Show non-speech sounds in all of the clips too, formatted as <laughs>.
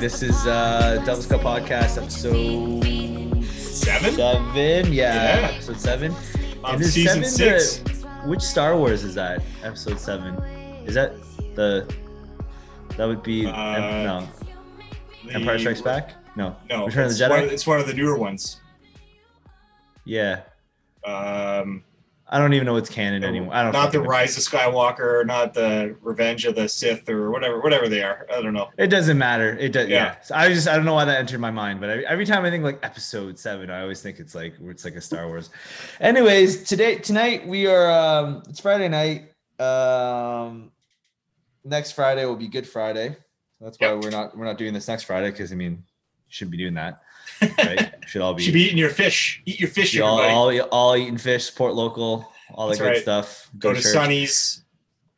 Yo, we're back. This is uh Devil's Cut Podcast episode Seven? seven. Yeah, Yeah. episode seven. Um, And season seven six. the- which Star Wars is that? Episode seven. Is that the? That would be Uh, em- no. The- Empire Strikes Back. No. No, Return of the Jedi. One of, it's one of the newer ones. yeah. Um, I don't even know what's canon anymore. I don't. not the. Rise of Skywalker, not the Revenge of the Sith, or whatever, whatever they are. I don't know. It doesn't matter. It does. Yeah. Yeah. So I just I don't know why that entered my mind, but I, every time I think like episode seven, I always think it's like it's like a Star Wars. Anyways, today tonight we are um it's Friday night. Um next Friday will be Good Friday. That's why Yep. we're not we're not doing this next Friday because I mean you should be doing that. Right? should all be, <laughs> Should be eating your fish. Eat your fish, all, all all eating fish, support local, all That's that good right. stuff. Go to church. Sonny's.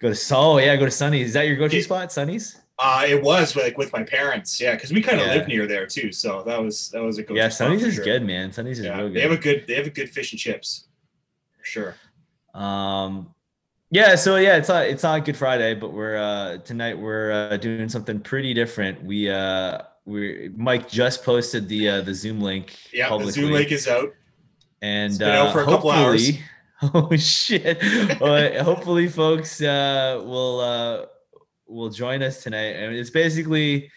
Go to oh yeah, go to Sunny's. Is that your go-to Yeah. spot, Sunny's? Uh, it was like with my parents, yeah, because we kind of Yeah. live near there too. So that was that was a good. Yeah, Sunny's is good, man. Sunny's is Yeah, real good. they have a good they have a good fish and chips, for sure. Um, yeah, so yeah, it's not it's not Good Friday, but we're uh tonight we're uh, doing something pretty different. We uh we Mike just posted the uh the Zoom link Yeah, the Zoom link is out. and it's been uh, out for a couple hopefully, <laughs> oh shit, uh, <laughs> hopefully folks uh will uh will join us tonight, and it's basically.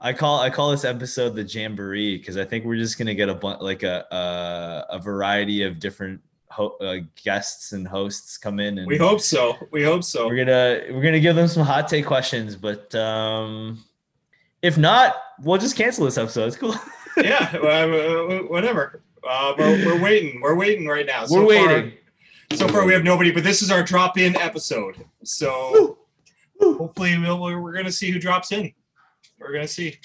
I call I call this episode the jamboree because I think we're just gonna get a bunch like a a, a variety of different ho- uh, guests and hosts come in and We hope so. We hope so. we're gonna we're gonna give them some hot take questions, but um, if not, we'll just cancel this episode. It's cool. <laughs> yeah, uh, uh, whatever. Uh, we're, we're waiting. We're waiting right now. we're waiting. Far, so far, we have nobody, but this is our drop-in episode. So hopefully, we'll, we're, we're gonna see who drops in. We're gonna see.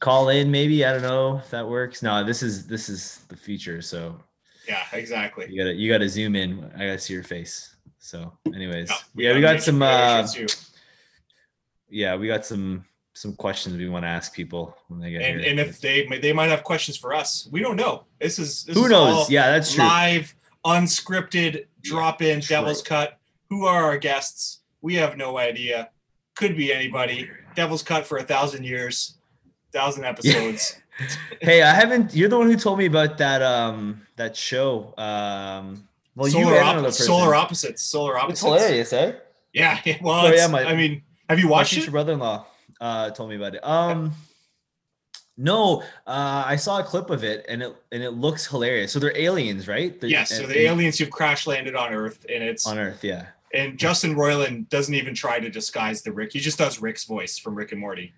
Call in, maybe. I don't know if that works. No, this is this is the feature, so Yeah, exactly. you gotta you gotta zoom in. I gotta see your face. So, anyways, Yeah, yeah, we got some. Uh, make sure it's yeah, we got some some questions we want to ask people when they get and here. and if they they might have questions for us, we don't know. This is this who is knows? all Yeah, that's true. live, unscripted, drop-in, True. Devil's Cut. Who are our guests? We have no idea. Could be anybody. Devil's Cut for a thousand years, thousand <laughs> episodes. Hey, I haven't. You're the one who told me about that um that show. Um, well, you solar, and op- another person. solar opposites. Solar It's hilarious, eh? Yeah. yeah, Well, So, yeah, my- I mean, have you watched future it? brother-in-law uh, told me about it. Um, no, uh, I saw a clip of it, and it and it looks hilarious. So they're aliens, right? They're- Yes. So the aliens who've crash landed on Earth, and it's on Earth, yeah. and Justin Roiland doesn't even try to disguise the Rick. He just does Rick's voice from Rick and Morty.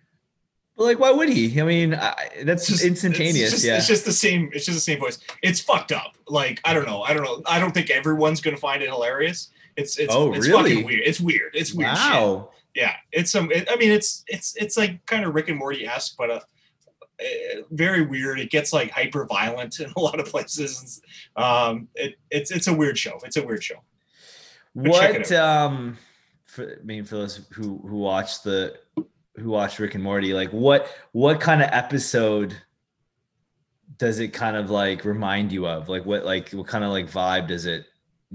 But like, why would he? I mean, I, that's just instantaneous. It's just, yeah. it's just the same. It's just the same voice. It's fucked up. Like I don't know. I don't know. I don't think everyone's gonna find it hilarious. It's it's Oh, it's really? fucking weird. It's weird. It's weird. shit. Yeah. It's some. It, I mean, it's it's it's like kind of Rick and Morty esque, but uh, eh, very weird. It gets like hyper violent in a lot of places. Um, it it's it's a weird show. It's a weird show. But What um, for, I mean, for those who who watch the who watch Rick and Morty, like what what kind of episode does it kind of like remind you of? Like what like what kind of like vibe does it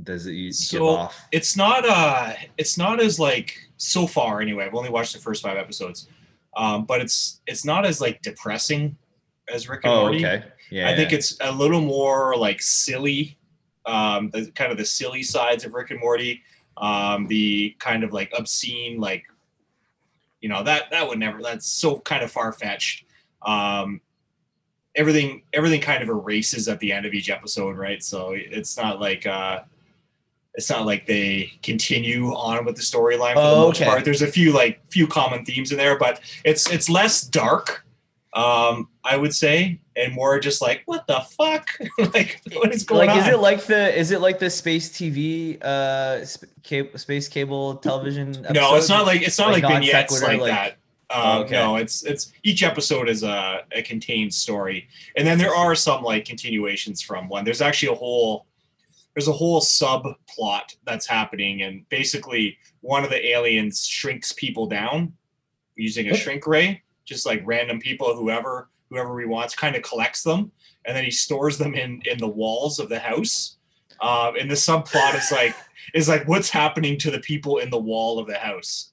does it you give So, off? it's not uh it's not as like so far anyway i've only watched the first five episodes um but it's it's not as like depressing as rick and Oh, morty okay. Yeah. i think it's a little more like silly um the kind of the silly sides of rick and morty um the kind of like obscene like you know that that would never that's so kind of far-fetched um everything everything kind of erases at the end of each episode right so it's not like uh it's not like they continue on with the storyline for Oh, the most okay. part there's a few like few common themes in there but it's it's less dark um i would say and more just like what the fuck <laughs> like what is going like on is it like the is it like the space TV uh sp- cable, space cable television? <laughs> no it's not like it's not Like like, vignettes like, like- that um, okay. no it's it's each episode is a, a contained story and then there are some like continuations from one there's actually a whole there's a whole subplot that's happening and basically one of the aliens shrinks people down using a shrink ray just like random people whoever whoever he wants kind of collects them and then he stores them in in the walls of the house. Um, and the subplot is like is like what's happening to the people in the wall of the house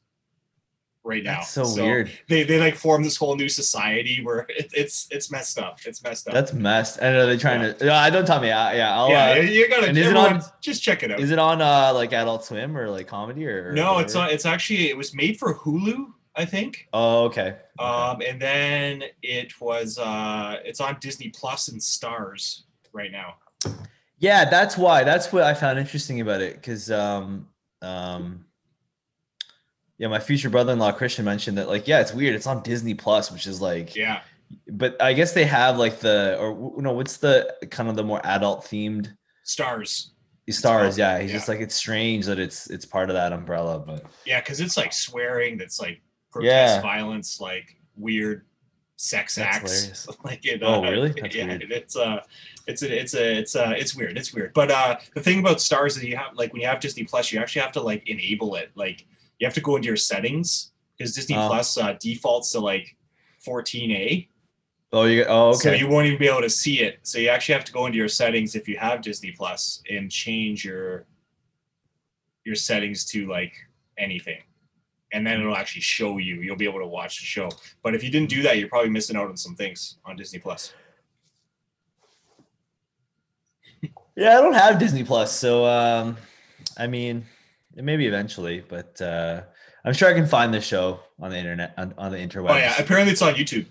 right now. That's so, weird. They they like form this whole new society where <laughs> it, it's it's messed up. It's messed up. That's messed. And are they trying to? No, I don't tell me. I, yeah, I'll, yeah, uh, you gotta and is it on- just check it out. Is it on uh like Adult Swim or like comedy or? no, it's on. It's actually it was made for Hulu, I think. Oh, okay. okay. Um, and then it was uh, it's on Disney Plus and Stars right now. Yeah, that's why. That's what I found interesting about it, because um, um, yeah, my future brother-in-law Christian mentioned that, like, yeah, it's weird. It's on Disney Plus, which is like, Yeah, but I guess they have like the or no, what's the kind of the more adult themed Stars. stars? Yeah, he's yeah. just like it's strange that it's it's part of that umbrella, but Yeah, because it's like swearing. That's like protest Yeah. violence, like weird sex That's acts. hilarious. <laughs> like it. Oh, uh, <laughs> really? That's yeah, weird. it's uh, it's a, it's a, it's uh, it's weird. It's weird. But uh, the thing about Stars is you have like when you have Disney Plus, you actually have to like enable it. Like you have to go into your settings because Disney Oh. Plus uh, defaults to like 14A. oh, you oh So you won't even be able to see it. So you actually have to go into your settings if you have Disney Plus and change your your settings to like anything. And then it'll actually show you. You'll be able to watch the show. But if you didn't do that, you're probably missing out on some things on Disney Plus. <laughs> Yeah, I don't have Disney Plus, so um, I mean, maybe eventually, but uh, I'm sure I can find the show on the internet on, on the interwebs. Oh yeah, apparently it's on YouTube.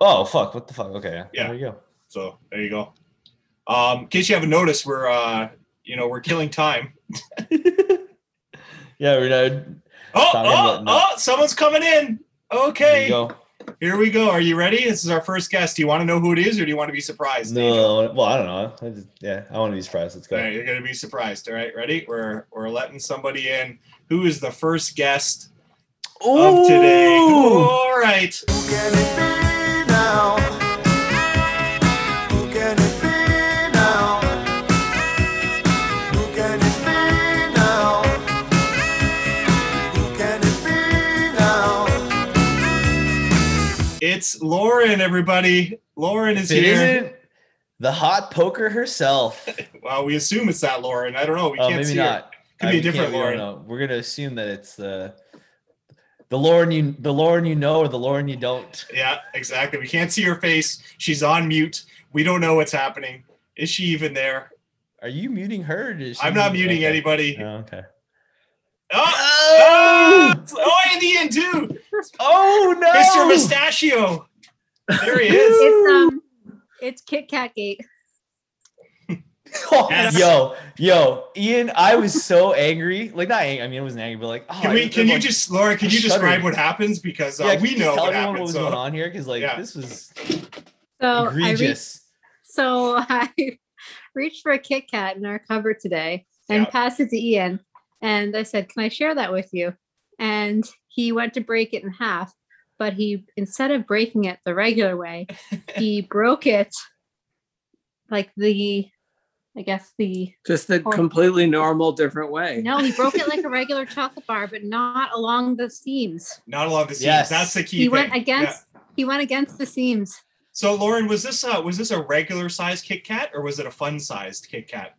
Oh fuck! What the fuck? Okay, Yeah. There you go. So there you go. Um, in case you haven't noticed, we're uh, you know, we're killing time. <laughs> yeah, we're not. Oh, oh, oh, someone's coming in. There Okay. You go. Here we go. Are you ready? This is our first guest. Do you want to know who it is or do you want to be surprised? No, well, I don't know. I just, yeah, I want to be surprised. Let's go. All right, you're gonna be surprised. All right, ready? We're we're letting somebody in. Who is the first guest of today? Ooh! All right. It's Lauren, everybody. Lauren is it here. isn't the hot poker herself. <laughs> Well, we assume it's that Lauren. I don't know. We Oh, can't see her. Maybe not. Could I- be uh, a we can't- different we Lauren. know. We're gonna assume that it's the the Lauren you the Lauren you know or the Lauren you don't. Yeah, exactly. We can't see her face. She's on mute. We don't know what's happening. Is she even there? Are you muting her? I'm not muting okay. anybody. Oh, okay. Oh, Oh, oh, oh, and Ian too. Oh no! Mr. Mustachio. There he is. It's um, it's Kit Kat Gate. Yes. Yo, yo, Ian, I was so angry. Like not angry. I mean, I wasn't angry, but like, oh, Can we? it- Can you like- just, Laura? Can I'm you describe shuddering. what happens? Because uh, yeah, we know tell what everyone what was so- going on here because like Yeah. this was So I reached, egregious. so <laughs> I reached for a Kit Kat in our cupboard today and Yeah. passed it to Ian, and I said, "Can I share that with you?" And he went to break it in half, but he instead of breaking it the regular way, <laughs> he broke it like the, I guess the Just the Or- completely normal, different way. no, he broke it like a <laughs> regular chocolate bar, but not along the seams. Not along the seams. Yes. That's the key. He thing. went Yeah. against. He went against the seams. So, Lauren, was this uh, was this a regular sized Kit Kat or was it a fun sized Kit Kat?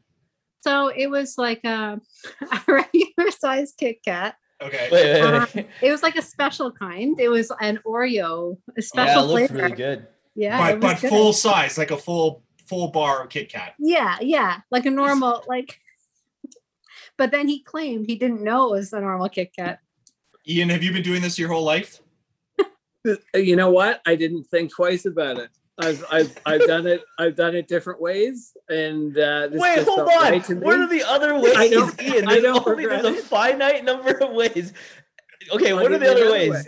So it was like a, <laughs> a regular sized Kit Kat. Okay. Wait, wait, Uh, wait. It was like a special kind. It was an Oreo, a yeah, it special looked flavor. really good. Yeah, but but good. full size, like a full full bar Kit Kat. Yeah, yeah, like a normal <laughs> like. But then he claimed he didn't know it was a normal Kit Kat. Ian, have you been doing this your whole life? <laughs> You know what? I didn't think twice about it. I've I've I've done it. I've done it different ways, and uh, this Wait, hold on. right what are the other ways, I don't- Ian? There's don't only there's a finite number of ways. Okay, I'll what are the other ways? way.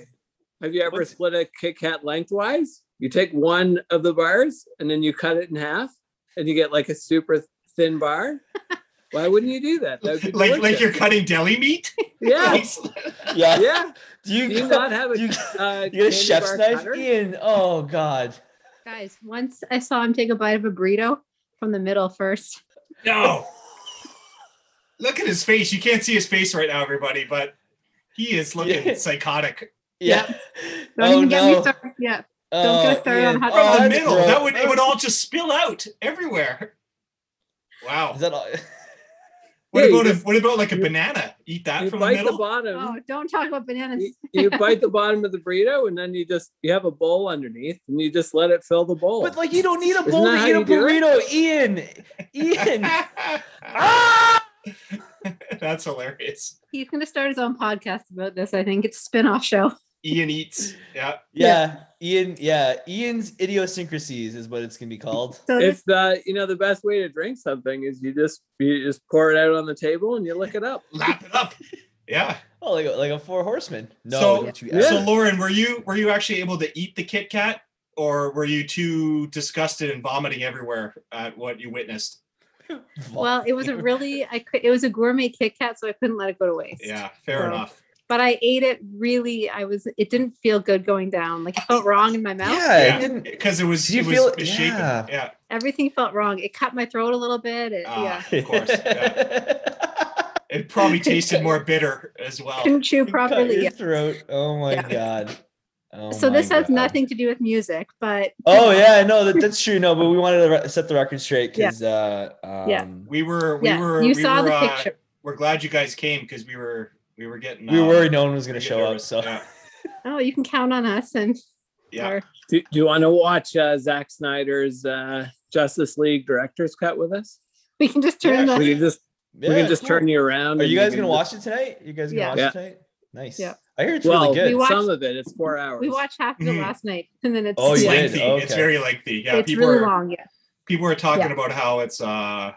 Have you ever What's- split a Kit Kat lengthwise? You take one of the bars and then you cut it in half, and you get like a super thin bar. Why wouldn't you do that? That would be Like like you're cutting deli meat? <laughs> yeah, <laughs> Yeah. yeah. Do you, Do you not have a do you, uh, you get a chef's knife, cutter? Ian? Oh God. Guys, once I saw him take a bite of a burrito from the middle first. No. Look at his face. You can't see his face right now, everybody, but he is looking Yeah. <laughs> psychotic. Yeah. <laughs> Don't oh even get no. me started. Yeah. Oh, Don't get us started on Ian. hot Oh, From the middle. gross. That would it would all just spill out everywhere. Wow. Is that all? <laughs> What Yeah, you about a, just- what about like a you- banana? Eat that you from the bite the, middle. bottom. Oh, don't talk about bananas. You, you <laughs> bite the bottom of the burrito, and then you just you have a bowl underneath, and you just let it fill the bowl. But like you don't need a bowl that to eat a you it? burrito, Ian. Ian. <laughs> ah! That's hilarious. He's going to start his own podcast about this. I think it's a spin-off show. Ian eats. Yeah. Yeah, Ian. Yeah, Ian's idiosyncrasies is what it's gonna be called. It's the you know the best way to drink something is you just you just pour it out on the table and you lick it up. Lap it up. Yeah. Oh, like a, like a four horsemen. No, So- Yeah. So Lauren, were you were you actually able to eat the Kit Kat, or were you too disgusted and vomiting everywhere at what you witnessed? <laughs> well, it was a really, I could, it was a gourmet Kit Kat, so I couldn't let it go to waste. Yeah, fair So- enough. But I ate it really. I was. It didn't feel good going down. Like it felt wrong in my mouth. Yeah, it Yeah, didn't. because it was Did you it was feel- misshapen. yeah. Yeah. Everything felt wrong. It cut my throat a little bit. It, Ah, yeah. of course. Yeah. <laughs> It probably tasted more bitter as well. Couldn't chew You cut properly. your yeah. throat. Oh my Yeah. god. Oh so my this has nothing to do with music, but Oh yeah, no, that, that's true. No, but we wanted to re- set the record straight Yeah. because uh, um, Yeah. We were we yeah, were you we saw were, the uh, picture. we're glad you guys came because we were we were getting we were uh, worried no one was going to get show up. So yeah, <laughs> Oh, you can count on us, and yeah. or Do, do you want to watch uh, Zack Snyder's uh, Justice League director's cut with us? we can just turn Yeah, the. We can just we can just cool. turn you around. Are you guys gonna just- watch it tonight? You guys gonna Yeah. watch Yeah. it tonight? Nice. Yeah. I hear it's Well, really good. We watched- some of it. It's four hours. We watched half of it <clears throat> last night, and then it's Oh, you It's did? lengthy. It's very lengthy. Yeah, it's people really are long. Yeah, people are talking Yeah. about how it's uh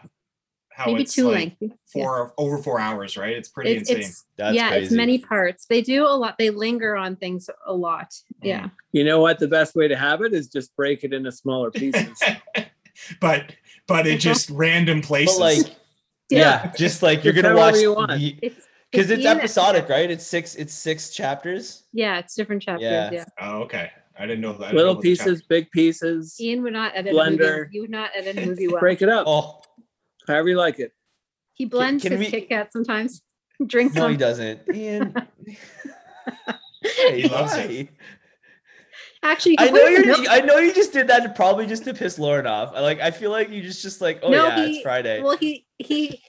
how maybe it's too like lengthy. Yeah. four over four hours, right? It's pretty It's, insane. it's That's yeah, it's many parts. They do a lot. They linger on things a lot. Mm. Yeah, You know what? The best way to have it is just break it into smaller pieces. <laughs> but but in uh-huh. just random places. But like, yeah, <laughs> just like you're gonna watch you want. it's because it's Ian- episodic, right? It's six. It's six chapters. Yeah, it's different chapters. Yeah. Yeah. oh, okay. I didn't know that. I didn't know Little pieces, big pieces. Ian would not edit a movie. Blender. You would not edit a movie <laughs> well. Break it up. Oh However you like it. He blends can his we- Kit Kat sometimes. <laughs> Drinks no, them. he doesn't. <laughs> Ian. <laughs> He loves it. Actually, I know put it in you're. I know you just did that probably just to piss Lauren off. I Like I feel like you just just like, oh No, yeah, he- it's Friday. Well, he he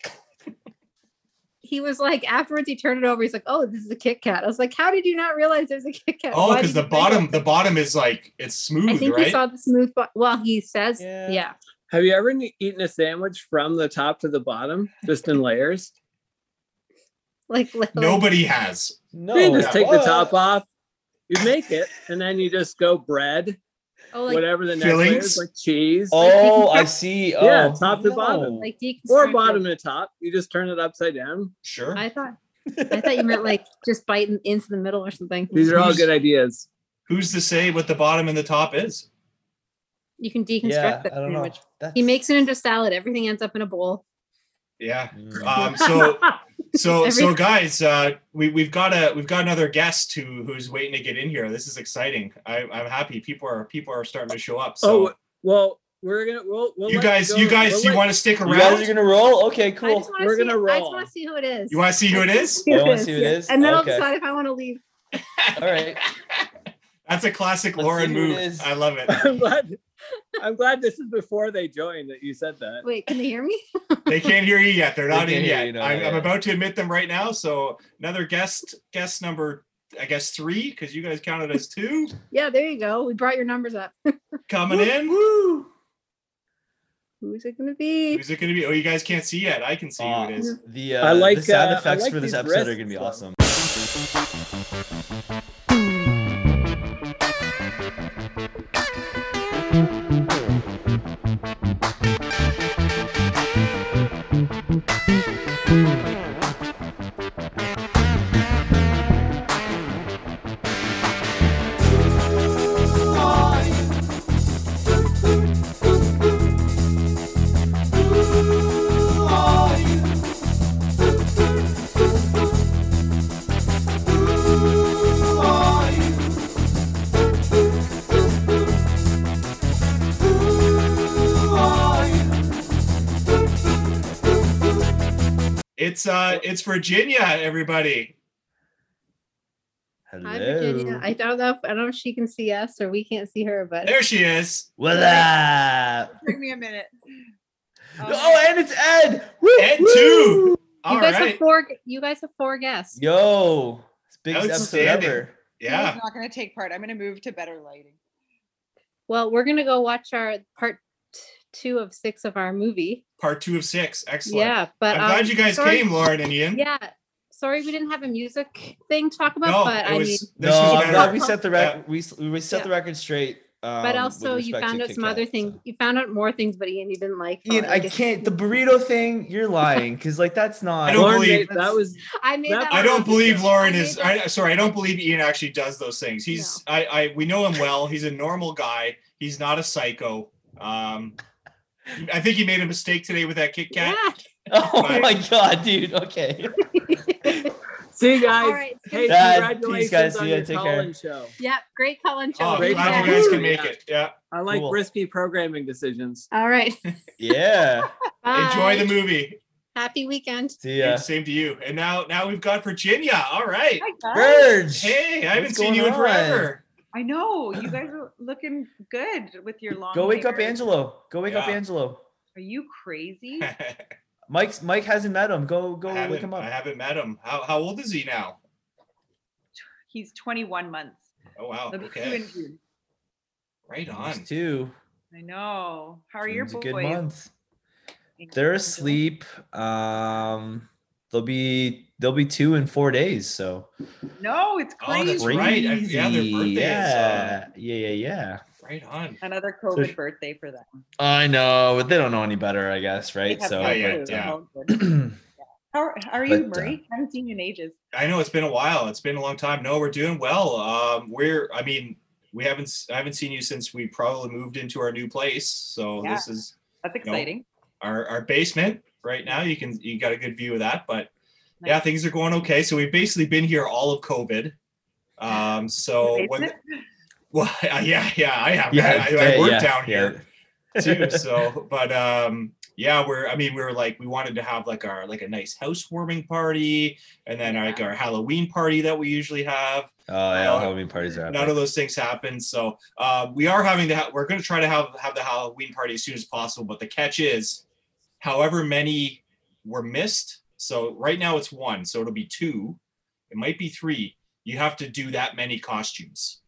he was like afterwards he turned it over. He's like, "Oh, this is a Kit Kat." I was like, "How did you not realize there's a Kit Kat?" Oh, because the bottom the bottom is like it's smooth, I think right? he saw the smooth. Bo- well, he says, Yeah. yeah. Have you ever eaten a sandwich from the top to the bottom, just in layers? Like, like Nobody has. no, you just take the top off. You make it, and then you just go bread, oh, like whatever the next layer is, like cheese, Oh, <laughs> I see. Oh, Yeah, top to no. bottom. like or bottom to top. You just turn it upside down. Sure. I thought I thought you meant like just biting into the middle or something. These are all good ideas. Who's to say what the bottom and the top is? You can deconstruct Yeah, that I don't know. sandwich. He makes it into salad. Everything ends up in a bowl. Yeah. Mm. Um, <laughs> so so so guys, uh, we we've got a we've got another guest who who's waiting to get in here. This is exciting. I, I'm happy. People are people are starting to show up. So oh well, we're gonna we'll, we'll you guys, go- you guys, we'll you let- want to stick you around? guys are gonna roll? Okay, cool. want to We're see. gonna roll. I just want to see who it is. You want to see who it is? See who I wanna see who it yeah. is? and then Okay. I'll decide if I want to leave. All right. <laughs> That's a classic Let's Lauren see who it move. I love it. <laughs> I'm glad. This is before they joined that you said that. Wait, can they hear me? <laughs> They can't hear you yet. They're not can't in yet. you, no, I'm, not I'm about to admit them right now. So another guest, guest number, I guess three, because you guys counted as two Yeah, there you go. We brought your numbers up. <laughs> coming in. Woo! Who's it going to be? Who's it going to be? Oh, you guys can't see yet. I can see Uh, who it is. The uh, I like, the sound uh, effects like for this these episode are gonna be wrists, awesome. <laughs> uh, it's Virginia, everybody. Hello. Hi, Virginia. I don't know if I don't know if she can see us or we can't see her, but There she is. What up? Bring me a minute. Um, Oh, and it's Ed. Woo, Ed woo. too. All you guys right. have four. You guys have four guests. Yo, it's biggest episode ever. Yeah. He's not going to take part. I'm going to move to better lighting. Well, we're gonna go watch our part two of six of our movie. Part two of six. Excellent. Yeah, but I'm glad um, you guys sorry- came, Lauren and Ian. Yeah, sorry we didn't have a music thing to talk about, No, but it I mean, no, was I'm glad we set the Yeah. record. We we set Yeah. the record straight. Um, but also you found out some Kat, other things. so. You found out more things, but Ian, you didn't like. Ian, I can't. The burrito thing, you're lying because like that's not. I don't Lauren believe- made- that was I made That- that. I don't up. believe Lauren is. I, sorry, I don't believe Ian actually does those things. He's. I. I. We know him well. He's a normal guy. He's not a psycho. Um, I think he made a mistake today with that Kit Kat. <laughs> Oh Right. my god, dude. Okay. <laughs> see you guys. All right, hey. Dad, congratulations peace, guys. on See your Take care. call-in show. Yeah, great call-in show. Oh, Great glad you guys can make Yeah. it. Yeah. I like Cool. risky programming decisions. All right. <laughs> Yeah. Enjoy the movie. Happy weekend. See ya. Same to you. And now, now we've got Virginia. All right. Hi, guys. Hey, I haven't What's seen you in on? forever. I know. You guys are looking good with your long Go wake up. Angelo. Go wake up Angelo. Are you crazy? <laughs> Mike's Mike hasn't met him. Go go wake him up. I haven't met him. How, how old is he now? He's 21 months. Oh wow. He'll be two Okay. in June. Right on. These two. I know. How are your June's boys? a good month. They're asleep. Um, they'll be they'll be two in four days. So No, it's Oh, crazy. that's right. I- yeah, their Crazy. birthday is, uh, Yeah, yeah, yeah, yeah. Right on. Another COVID birthday for them. I know, but they don't know any better, I guess, right? So, no yeah, clue. yeah. Oh. <clears throat> How, how are you, But, uh, Murray? I haven't seen you in ages. I know it's been a while. It's been a long time. No, we're doing well. Um, we're. I mean, we haven't. I haven't seen you since we probably moved into our new place. So Yeah. this is That's exciting. our our basement right now. You can you got a good view of that. But yeah, things are going okay. So we've basically been here all of COVID. Um, <laughs> so The when <laughs> well, <laughs> yeah, yeah, I have. yeah, I, I yeah, work yeah, down yeah. here. too. So, but um, yeah, we're. I mean, we were like, we wanted to have like our like a nice housewarming party, and then like our Halloween party that we usually have. Oh yeah, No, Halloween parties are None epic. of those things happen. So uh, we are having to. Ha- we're going to try to have have the Halloween party as soon as possible. But the catch is, however many were missed. So right now it's one. So it'll be two. It might be three. You have to do that many costumes.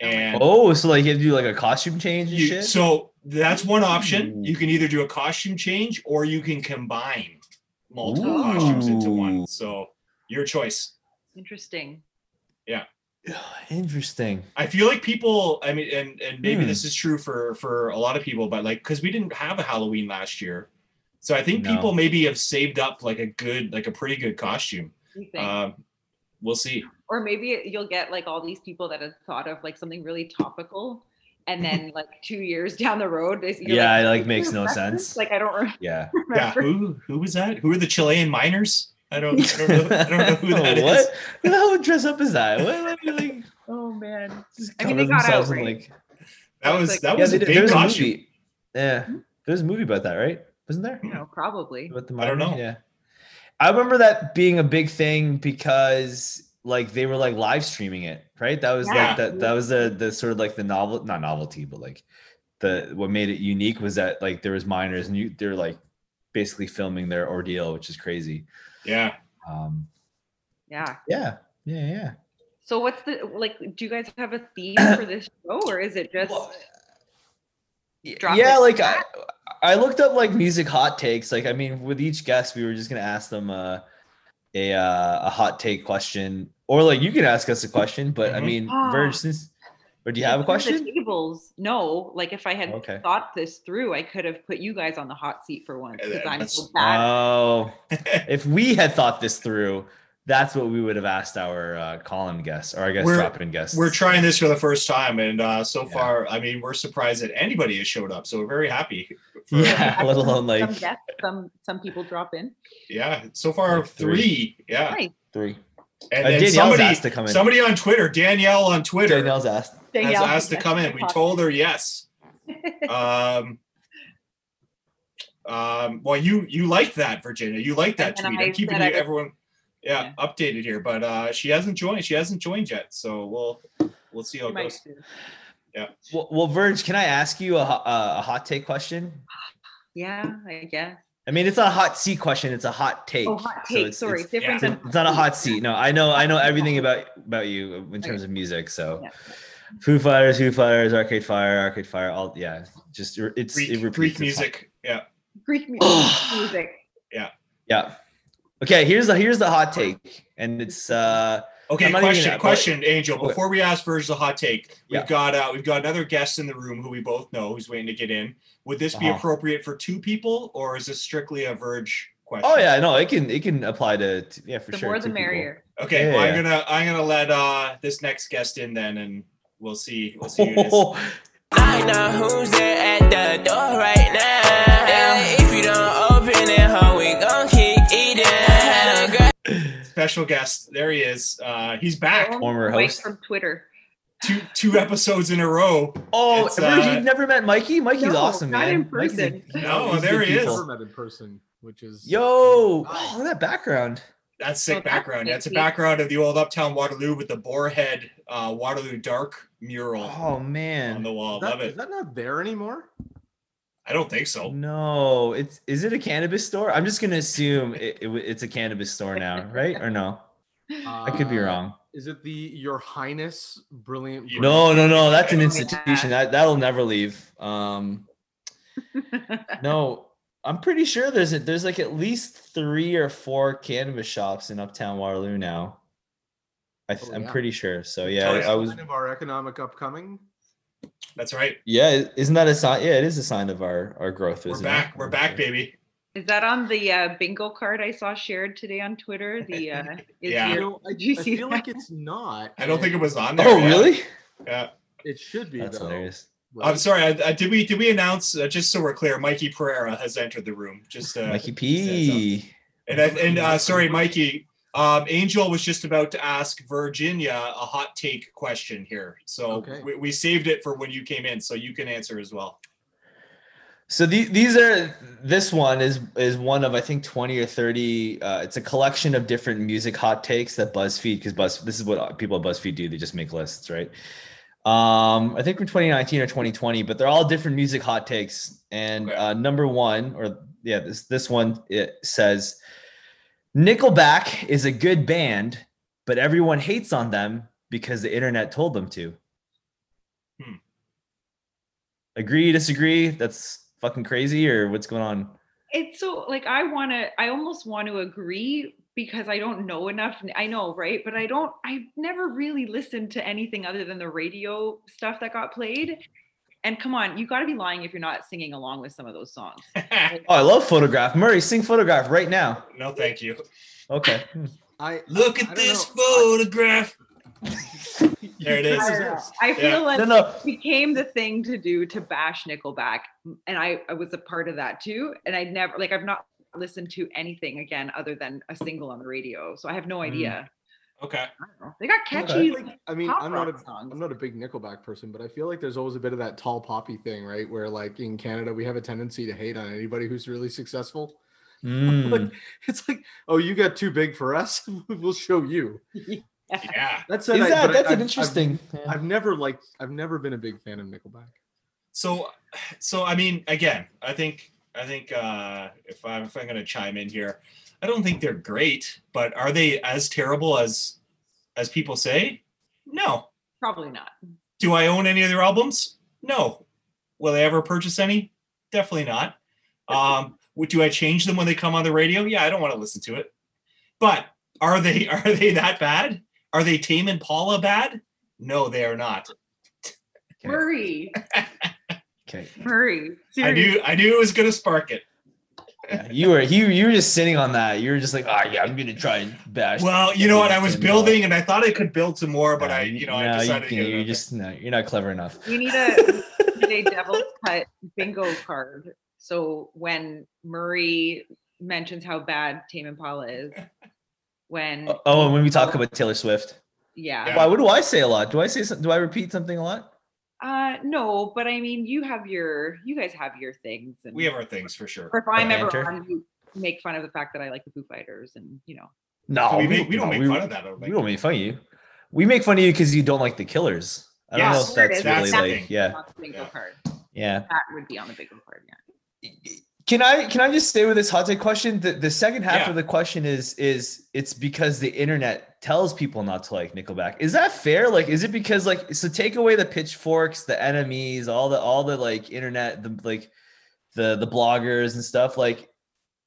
And Oh, so like you have to do like a costume change and you- shit. so that's one option. Ooh. You can either do a costume change or you can combine multiple Ooh. costumes into one. So your choice. Interesting. Yeah. <sighs> Interesting. I feel like people, I mean, and and maybe Hmm. this is true for for a lot of people, but like because we didn't have a Halloween last year, so I think No. people maybe have saved up like a good, like a pretty good costume. You? Um, we'll see. or maybe you'll get like all these people that have thought of like something really topical, and <laughs> then like two years down the road, is- you're Yeah, it, like, makes no remembers?" sense. Like I don't re- Yeah. <laughs> Yeah, who who was that? Who are the Chilean miners? I don't, I don't know. I don't know who <laughs> that is. what? Who the hell would dress up as that? What, what, like, Oh man. just I mean, cover they got themselves in outraged. like. That was like- that was they a big was a costume. movie. Yeah, there's a movie about that, right? Wasn't there? You know, probably. About the I don't know. Yeah, I remember that being a big thing because like they were like live streaming it, right? That was Yeah. like that. That was the the sort of like the novel, not novelty, but like the what made it unique was that like there was miners and you they're like basically filming their ordeal, which is crazy. Yeah. Um, Yeah. yeah, yeah, yeah. So what's the like? Do you guys have a theme <coughs> for this show, or is it just? Well, drop yeah it like I, back? I looked up like music hot takes like i mean with each guest we were just gonna ask them uh, a uh, a hot take question or like you can ask us a question but i Mhm. mean Ah. Verge, since or do you have a Because the question tables, no. Like if I had Okay. thought this through, I could have put you guys on the hot seat for once because I'm so bad. oh <laughs> if we had thought this through that's what we would have asked our uh, call-in guests or i guess We're- drop in guests we're trying this for the first time, and uh, so Yeah. far, I mean, we're surprised that anybody has showed up. So we're very happy. <laughs> for- yeah let alone like some guests, some some people drop in. yeah. So far, Like three. three. Yeah. Nice. three And, Uh, and somebody, asked to come in. somebody on Twitter, Danielle on Twitter, danielle's asked has Danielle asked to come in. We told her yes. <laughs> Um, um, well, you you liked that, Virginia. You liked that And tweet. I I'm keeping you, everyone, yeah, updated here. But uh, she hasn't joined. She hasn't joined yet. So we'll we'll see how it goes. do. well, well verge can i ask you a, ho- uh, a hot take question Yeah, I guess. I mean, it's not a hot seat question. It's a hot take. Oh, hot So take. it's- Sorry, it's- different It's, than it's not a hot seat. No, I know. I know everything about about you in terms of music. So, Yeah. Foo Fighters, Foo Fighters, Arcade Fire, Arcade Fire. All yeah, just it's Greek, it repeats Greek itself. music. Yeah. Greek mu- <sighs> music. Yeah. Yeah. Okay. Here's the here's the hot take, and it's uh Okay, I'm question, gonna- but- question, Angel. Okay. Before we ask for the hot take, we've Yeah. got uh, we've got another guest in the room who we both know who's waiting to get in. Would this be Uh-huh. appropriate for two people, or is this strictly a Verge question? oh yeah no it can it can apply to, to- yeah for The sure. The more two the people. merrier. Okay, Yeah, well, yeah. I'm gonna I'm gonna let uh this next guest in then, and we'll see we'll see who it is. <laughs> I know who's there at the door right now. If you don't Special guest, there he is. Uh, he's back Former Mike host. from Twitter. two two episodes in a row. Oh, It's, uh, you've never met Mikey? Mikey's No, awesome, not man. in Mikey's a- person. he's- No, he's there good he is. people. Never met in person, which is Yo, oh, look at that background. That's sick Oh, that's background. sick. That's a background of the old Uptown Waterloo with the Boarhead uh, Waterloo Dark mural Oh on man. the wall. Is that, Love is it. that not there anymore? I don't think so. No, it's is it a cannabis store? I'm just gonna assume it, it, it's a cannabis store now, right? Or no? I could be Uh, wrong. Is it the Your Highness Brilliant? You- No, no, no. That's an institution. That that'll never leave. Um, <laughs> no, I'm pretty sure there's a, there's like at least three or four cannabis shops in Uptown Waterloo now. I th- Oh, I'm yeah. pretty sure. So yeah, yeah. I was. Sign of our economic upcoming. That's right. Yeah, isn't that a sign? Yeah, it is a sign of our our growth. We're isn't back. It? We're back, baby. Is that on the uh, bingo card I saw shared today on Twitter? The uh, <laughs> is Yeah. You your- know, I, Did you I see feel that? like it's not. I don't think it was on there. Oh, yeah. really? Yeah. It should be That's though. hilarious. I'm sorry. I, I, did we did we announce uh, just so we're clear? Mikey Pereira has entered the room. Just uh, Mikey P. And I, and uh, sorry, Mikey. Um, Angel was just about to ask Virginia a hot take question here, so Okay. we, we saved it for when you came in, so you can answer as well. So the, these are this one is is one of I think 20 or 30 uh, it's a collection of different music hot takes that BuzzFeed because Buzz this is what people at BuzzFeed do they just make lists right um I think from 2019 or 2020 but they're all different music hot takes and Okay. uh, number one or yeah this this one it says Nickelback is a good band but everyone hates on them because the internet told them to Hmm. agree disagree that's fucking crazy or what's going on it's so like I want to. I almost want to agree because I don't know enough. I know, right? But I don't. I've never really listened to anything other than the radio stuff that got played. And come on, you got to be lying if you're not singing along with some of those songs. <laughs> Oh, I love photograph. Murray, sing photograph right now. no, thank you. Okay. I Look I at don't this know. photograph. <laughs> There it is. I. I feel Yeah. like No, no. it became the thing to do to bash Nickelback, and I, I was a part of that too. And I never like I've not listened to anything again other than a single on the radio, so I have no Mm. Idea. Okay. I don't know. They got catchy. feel like- I mean, I'm not a songs. I'm not a big Nickelback person, but I feel like there's always a bit of that tall poppy thing, right? Where like in Canada, we have a tendency to hate on anybody who's really successful. <laughs> Mm. Like it's like, oh, you got too big for us. <laughs> we'll show you. <laughs> Yeah. That's Is that but that's I- an I've- interesting. I've, I've never liked. I've never been a big fan of Nickelback. So, so I mean, again, I think I think uh, if I'm if I'm gonna chime in here, I don't think they're great, but are they as terrible as as people say? No. Probably not. Do I own any of their albums? No. Will I ever purchase any? Definitely not. <laughs> Um, would- do I change them when they come on the radio? Yeah, I don't want to listen to it. But are they <laughs> are they that bad? Are they Tame Impala bad? No, they are not. Okay. Murray, <laughs> Okay. Murray. I knew I knew it was gonna spark it. Yeah, you were you you were just sitting on that. You were just like, ah, yeah, I'm gonna try and bash. Well, you know what? I was Tim Ball." building and I thought I could build some more, but Nah, I, you know, no, I decided you, to get you're just no, you're not clever enough. You need a, you need a <laughs> devil's cut bingo card. So when Murray mentions how bad Tame Impala is, when Oh, Oh, and when we talk about Taylor Swift, yeah, Yeah. why? What do I say a lot? Do I say some, do I repeat something a lot? Uh, no, but I mean, you have your, you guys have your things, and We have our things for sure. or if I'm ever on, you make fun of the fact that I like the Foo Fighters, and you know, No, we, make, we don't no, make fun of that. I don't We don't make fun of you. We make fun of you because you don't like the Killers. I don't know if that's really That's like yeah, not the bingo Yeah. yeah. That would be on the bigger card. Yeah. Can I can I just stay with this hot take question? The the second half Yeah. of the question is is it's because the internet tells people not to like Nickelback. Is that fair? Like, is it because like so take away the pitchforks, the enemies, all the all the like internet, the like the the bloggers and stuff, like,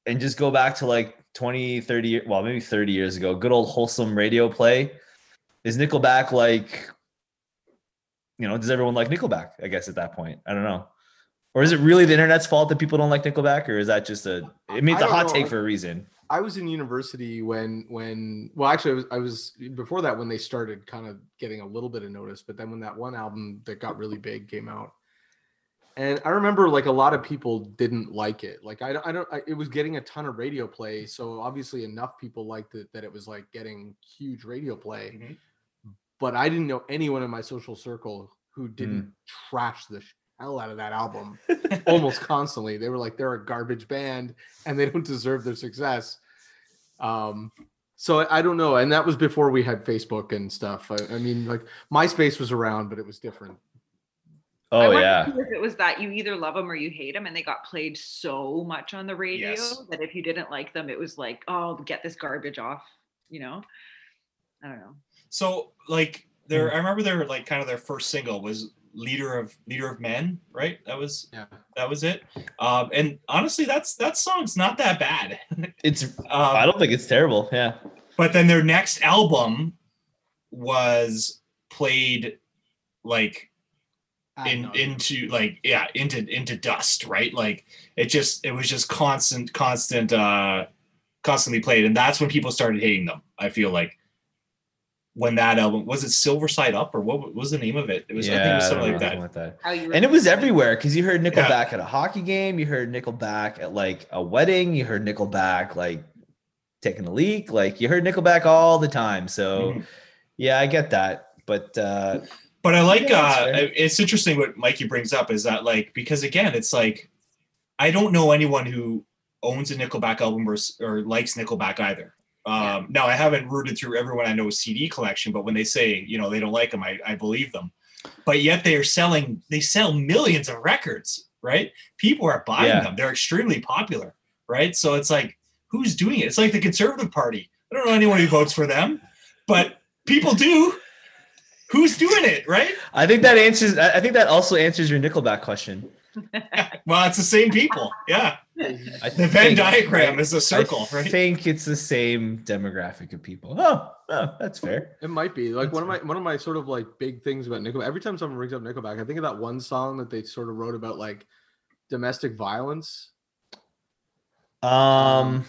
and just go back to like 20, 30 well, maybe 30 years ago, good old wholesome radio play. Is Nickelback like, you know, does everyone like Nickelback? I guess at that point. I don't know. Or is it really the internet's fault that people don't like Nickelback, or is that just a? I mean, it's I a hot know. take for a reason. I was in university when when well actually I was I was before that when they started kind of getting a little bit of notice, but then when that one album that got really big came out, and I remember like a lot of people didn't like it. Like I don't I don't I, it was getting a ton of radio play, so obviously enough people liked it that it was like getting huge radio play. Mhm. But I didn't know anyone in my social circle who Mm. didn't trash the hell out of that album <laughs> almost constantly. They were like they're a garbage band and they don't deserve their success. Um, so I, I don't know, and that was before we had Facebook and stuff. I, I mean, like MySpace was around, but it was different. Oh wonder yeah, If it was that you either love them or you hate them, and they got played so much on the radio Yes. that if you didn't like them, it was like, oh, get this garbage off. You know, I don't know. So like their, I remember their like kind of their first single was "Leader of Leader of Men," right? That was Yeah. that was it. Um, and honestly, that's that song's not that bad. <laughs> it's. Um, I don't think it's terrible. Yeah. but then their next album was played like in into like yeah into into dust right like it just it was just constant constant uh constantly played and that's when people started hating them i feel like when that album was it silver side up or what was the name of it it was i think it was something don't like that that. How you And it was everywhere because you heard Yeah. Nickelback at a hockey game, you heard Nickelback at like a wedding, you heard Nickelback like taking a leak, like you heard Nickelback all the time. So Mhm. yeah, I get that. But uh but i like Yeah, uh it's interesting what mikey brings up is that like because again it's like i don't know anyone who owns a nickelback album or, or likes nickelback either um now i haven't rooted through everyone i know cd collection but when they say you know they don't like them i, I believe them. But yet they are selling they sell millions of records right? People are buying Yeah. them. They're extremely popular right? So it's like who's doing it? It's like the conservative party. I don't know anyone who votes for them but people do. Who's doing it right? I think that answers I think that also answers your Nickelback question. <laughs> well it's the same people yeah I the venn diagram is a circle I right think it's the same demographic of people. Oh, oh that's fair. It might be like That's one of my one of my sort of like big things about Nickelback. Every time someone brings up Nickelback, I think of that one song that they sort of wrote about like domestic violence. Um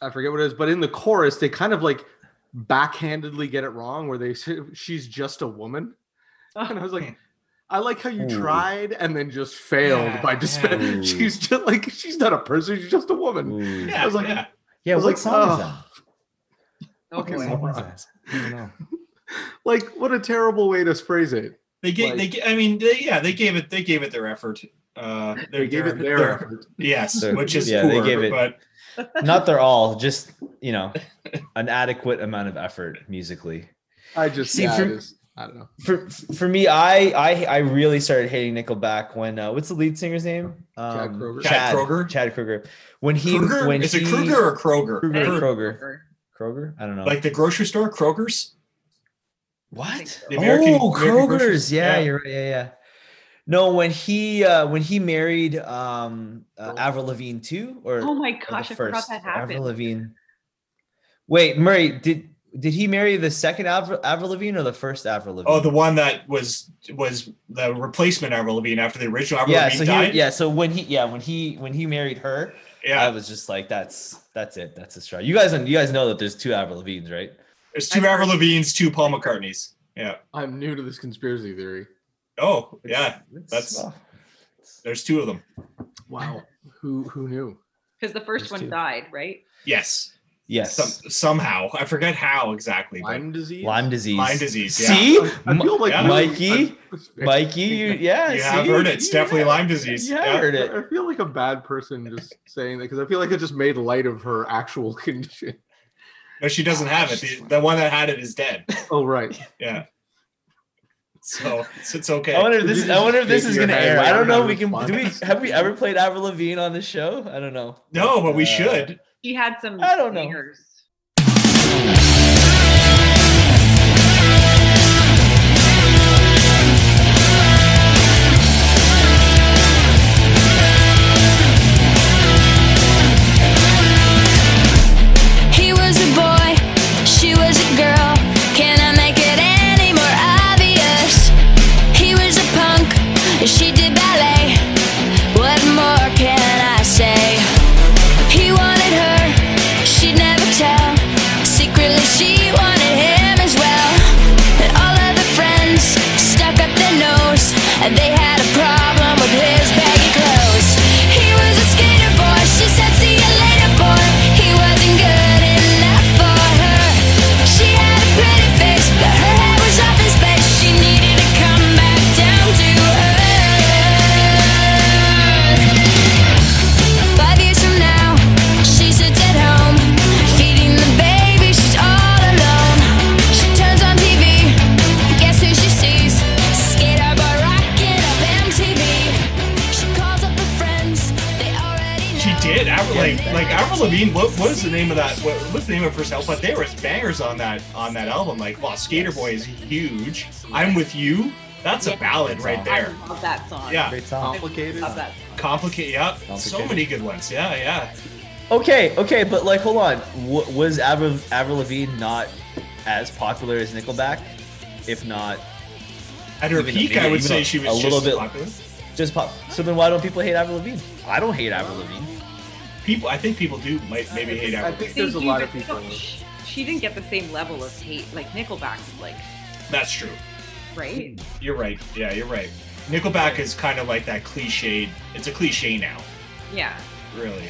I forget what it is, but in the chorus, they kind of like backhandedly get it wrong, where they say she's just a woman, and I was like, I like how you Ooh. tried and then just failed by Yeah, despair. yeah. She's just like she's not a person; she's just a woman. ooh. yeah, I was like, yeah. yeah, I was what like, song is oh. that? Oh, Fucking boy. morons. I don't know. Like, what a terrible way to phrase it. they gave they like- ga- i mean they, yeah they gave it they gave it their effort uh They gave it their their- effort. yes Their- which is yeah, they gave it- but <laughs> Not they're all, just you know, <laughs> an adequate amount of effort musically. I just, See, yeah, for- I just, I don't know. For for me, I I I really started hating Nickelback when uh, what's the lead singer's name? Um, Kroeger. Chad Kroeger? Chad Kroeger. When he Kruger? when is he, it Kruger or Kroger? Kroger. Kroger, Kroger. I don't know. Like the grocery store, Kroger's. what? The American- oh, American Kroger's. store. Yeah, Yeah. you're right. Yeah, yeah. No, when he uh when he married um uh, Avril Lavigne too, or Oh my gosh, I forgot first, that Avril. Lavigne. Wait, Murray, did did he marry the second Avril, Avril Lavigne or the first Avril Lavigne? Oh, the one that was was the replacement Avril Lavigne after the original Avril yeah. Lavigne So died. he, yeah. So when he yeah when he when he married her, yeah, I was just like, that's that's it. That's a straw. You guys you guys know that there's two Avril Lavignes, right? There's two Avril Lavigne's, two Paul McCartney's. Yeah. I'm new to this conspiracy theory. Oh, yeah. It's- That's- well, There's two of them. Wow. who who knew? Because the first There's one two. died, right? Yes. Yes. Some, somehow. I forget how exactly. But Lyme disease. Lyme disease. Lyme disease. Yeah. See, I feel like Yeah. Mikey, I'm- Mikey, you, <laughs> yeah, You have heard it. It's definitely Yeah. Lyme disease. Yeah, I heard it. I feel like a bad person just saying that because I feel like I just made light of her actual <laughs> condition. No, she doesn't have it. The, the one that had it is dead. Oh right. Yeah. so it's, it's okay. I wonder if this. I wonder if this is gonna head air. I don't know. if We can. Do we have we ever played Avril Lavigne on the show? I don't know. no, but we Uh, should. He had some I don't know. Like yeah. Avril Lavigne. What what is the name of that? What, what's the name of her first album? But there was bangers on that on that album. Like, wow, Skater Boy is huge. I'm with you. That's a ballad right there. I love that song. Yeah, Great song. Complicated. love that. complicated. Yeah, so many good ones. Yeah, yeah. Okay, okay, but like, hold on. W- was Avril, Avril Lavigne not as popular as Nickelback? If not, At her Even- peak, I would say a- she was a little as bit- popular. just pop. So then, why don't people hate Avril Lavigne? I don't hate Avril Lavigne. People, I think people do might maybe hate I Avril. think there's a lot of people. She, she didn't get the same level of hate like Nickelback's like, That's true. right? You're right. Yeah, you're right. Nickelback is kind of like that cliched. It's a cliche now, Yeah. really.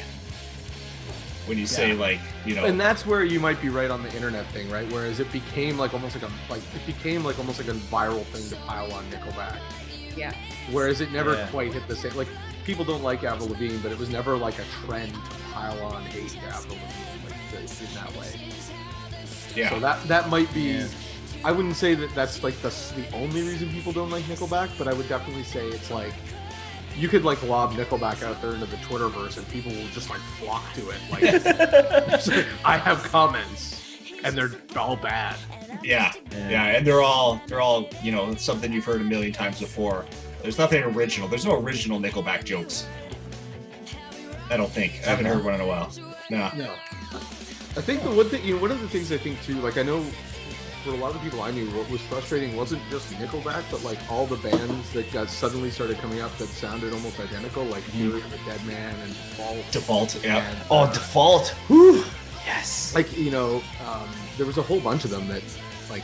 When you say like, you know, And that's where you might be right on the internet thing, right? Whereas it became like almost like a like it became like almost like a viral thing to pile on Nickelback. Yeah. Whereas it never Yeah. quite hit the same. Like people don't like Avril Lavigne, but it was never like a trend to pile on hate to Avril Lavigne like to, in that way. yeah, So that that might be. Yeah. I wouldn't say that that's like the the only reason people don't like Nickelback, but I would definitely say it's like you could like lob Nickelback out there into the Twitterverse and people will just like flock to it. Like <laughs> like, I have comments and they're all bad. yeah, yeah, and they're all they're all you know something you've heard a million times before. There's nothing original. There's no original Nickelback jokes. I don't think. I haven't heard one in a while. No. No. I think the one thing, you know, one of the things I think too, like I know for a lot of people I knew, what was frustrating wasn't just Nickelback, but like all the bands that got suddenly started coming up that sounded almost identical, like Theory of the Dead Man and Default. Default. Yeah. and, Oh, uh, default. Whew. Yes. like you know, um, there was a whole bunch of them that like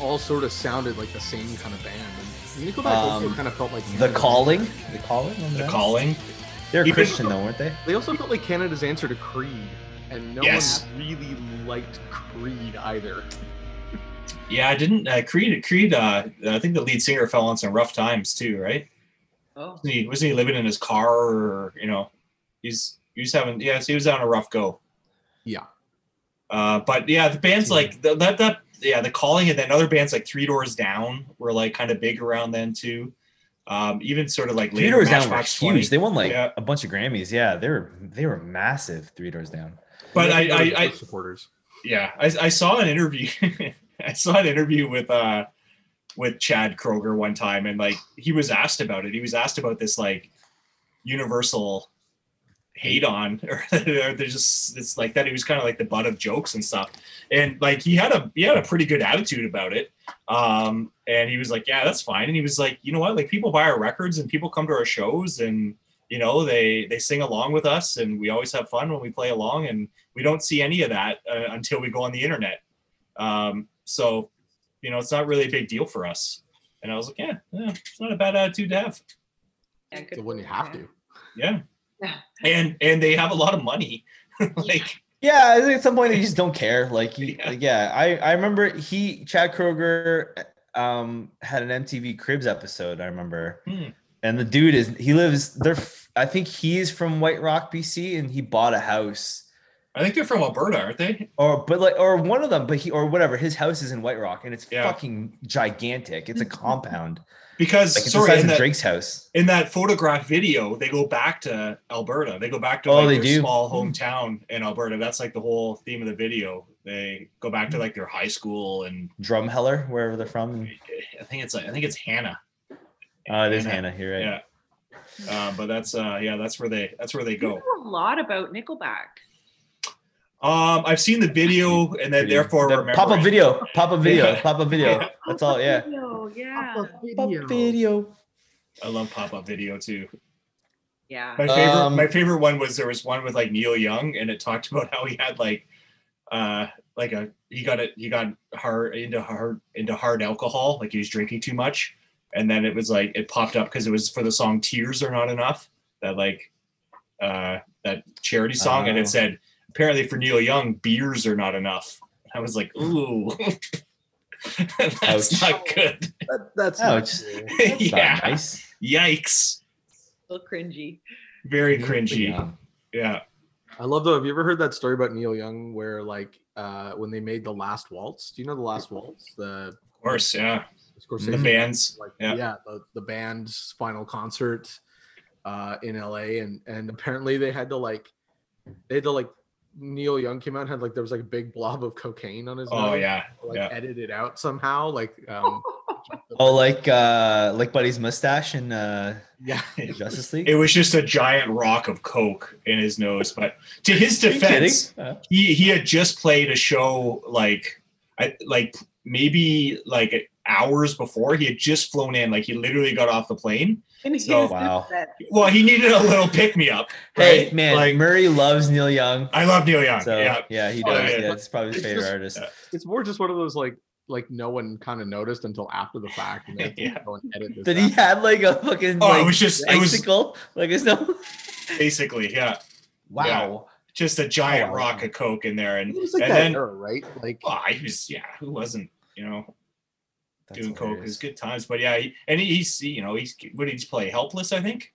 all sort of sounded like the same kind of band. And Nickelback also Um, kind of felt like the calling. The calling. remember The that? calling. They're Even- Christian though, weren't they? They also felt like Canada's answer to Creed, and no Yes. one really liked Creed either. <laughs> Yeah, I didn't. Uh, Creed. Creed. Uh, I think the lead singer fell on some rough times too, right? Oh. Wasn't he, wasn't he living in his car, or you know, he's he was having. Yes, he was on a rough go. Yeah. Uh, but yeah, the bands like the, that that yeah, the calling and then other bands like Three Doors Down were like kind of big around then too. Um, even sort of like Three later Doors Down were huge. 20. They won like Yeah. a bunch of Grammys. Yeah, they were they were massive. Three Doors Down. But I, I, I, supporters. yeah, I, I saw an interview. <laughs> I saw an interview with uh with Chad Kroeger one time, and like he was asked about it. He was asked about this like universal hate on, <laughs> or there's just it's like that. He was kind of like the butt of jokes and stuff, and like he had a he had a pretty good attitude about it. Um, and he was like, yeah, that's fine. And he was like, you know what? Like people buy our records and people come to our shows and you know they they sing along with us and we always have fun when we play along and we don't see any of that uh, until we go on the internet um, so you know it's not really a big deal for us and i was like yeah, yeah it's not a bad attitude to have Yeah, good So when you have to. yeah Yeah. and and they have a lot of money <laughs> like Yeah, I think at some point they just don't care. Like, he, Yeah. like, yeah, I I remember he Chad Kroeger um had an MTV Cribs episode. I remember, Hmm. and the dude is he lives there. I think he's from White Rock, BC, and he bought a house I think they're from Alberta, aren't they? or but like or one of them, but he or whatever. His house is in White Rock, and it's Yeah. fucking gigantic. It's a compound, Because like sorry, in that, Drake's house. in that photograph video, they go back to Alberta. They go back to Oh, like they their do? small hometown in Alberta. That's like the whole theme of the video. They go back to Hmm. like their high school, and Drumheller, wherever they're from. I think it's like I think it's Hanna. Oh, it is Hanna. You're right. Yeah. Uh, but that's uh yeah, that's where they that's where they You go. know a lot about Nickelback. Um, I've seen the video and then Pretty- therefore the- remember pop up video, pop up <laughs> video, Yeah. pop up video. Yeah. That's all. Yeah. Oh yeah. Pop up video. I love pop up video too. Yeah. My favorite Um, my favorite one was there was one with like Neil Young and it talked <laughs> about how he had like uh like a he got it he got hard into hard into hard alcohol like he was drinking too much and then it was like it popped up because it was for the song Tears Are Not Enough that like uh that charity song and Oh. it said apparently for Neil Young beers are not enough. I was like ooh <laughs> that's Ouch. not good. That, that's Ouch. not cool. That's <laughs> yeah. nice. Yikes. A little cringy. Very cringy. Young. Yeah. I love though. Have you ever heard that story about Neil Young where like uh when they made the last waltz? Do you know the last waltz? The Of course, yeah. Scorsese The bands. like Yeah. yeah, the, the band's final concert uh in LA and and apparently they had to like they had to like Neil Young came out and had like there was like a big blob of cocaine on his Oh nose, yeah. like yeah. edit it out somehow like um <laughs> Oh, like uh like Buddy's mustache and uh yeah Justice League. It was just a giant rock of coke in his nose. But to his Are you kidding? defense, Uh, he he had just played a show like I like maybe like hours before. He had just flown in, like he literally got off the plane. In So- Wow. Well, he needed a little pick me up. Hey right? man, like Murray loves Neil Young. I love Neil Young. So yeah, yeah, he Oh, does. yeah. Yeah, it's probably his It's favorite just- artist. it's more just one of those like like no one kind of noticed until after the fact and then <laughs> Yeah. go and edit this That he had like a fucking Oh, like it was just it was icicle. Like it's no <laughs> basically yeah, wow. just a giant Oh, wow. rock of coke in there, and it was like and that then era, right? Like well, he was yeah, who wasn't you know That's doing coke hilarious. is good times. But yeah, he, and he's you know he's what did he play? Helpless, I think.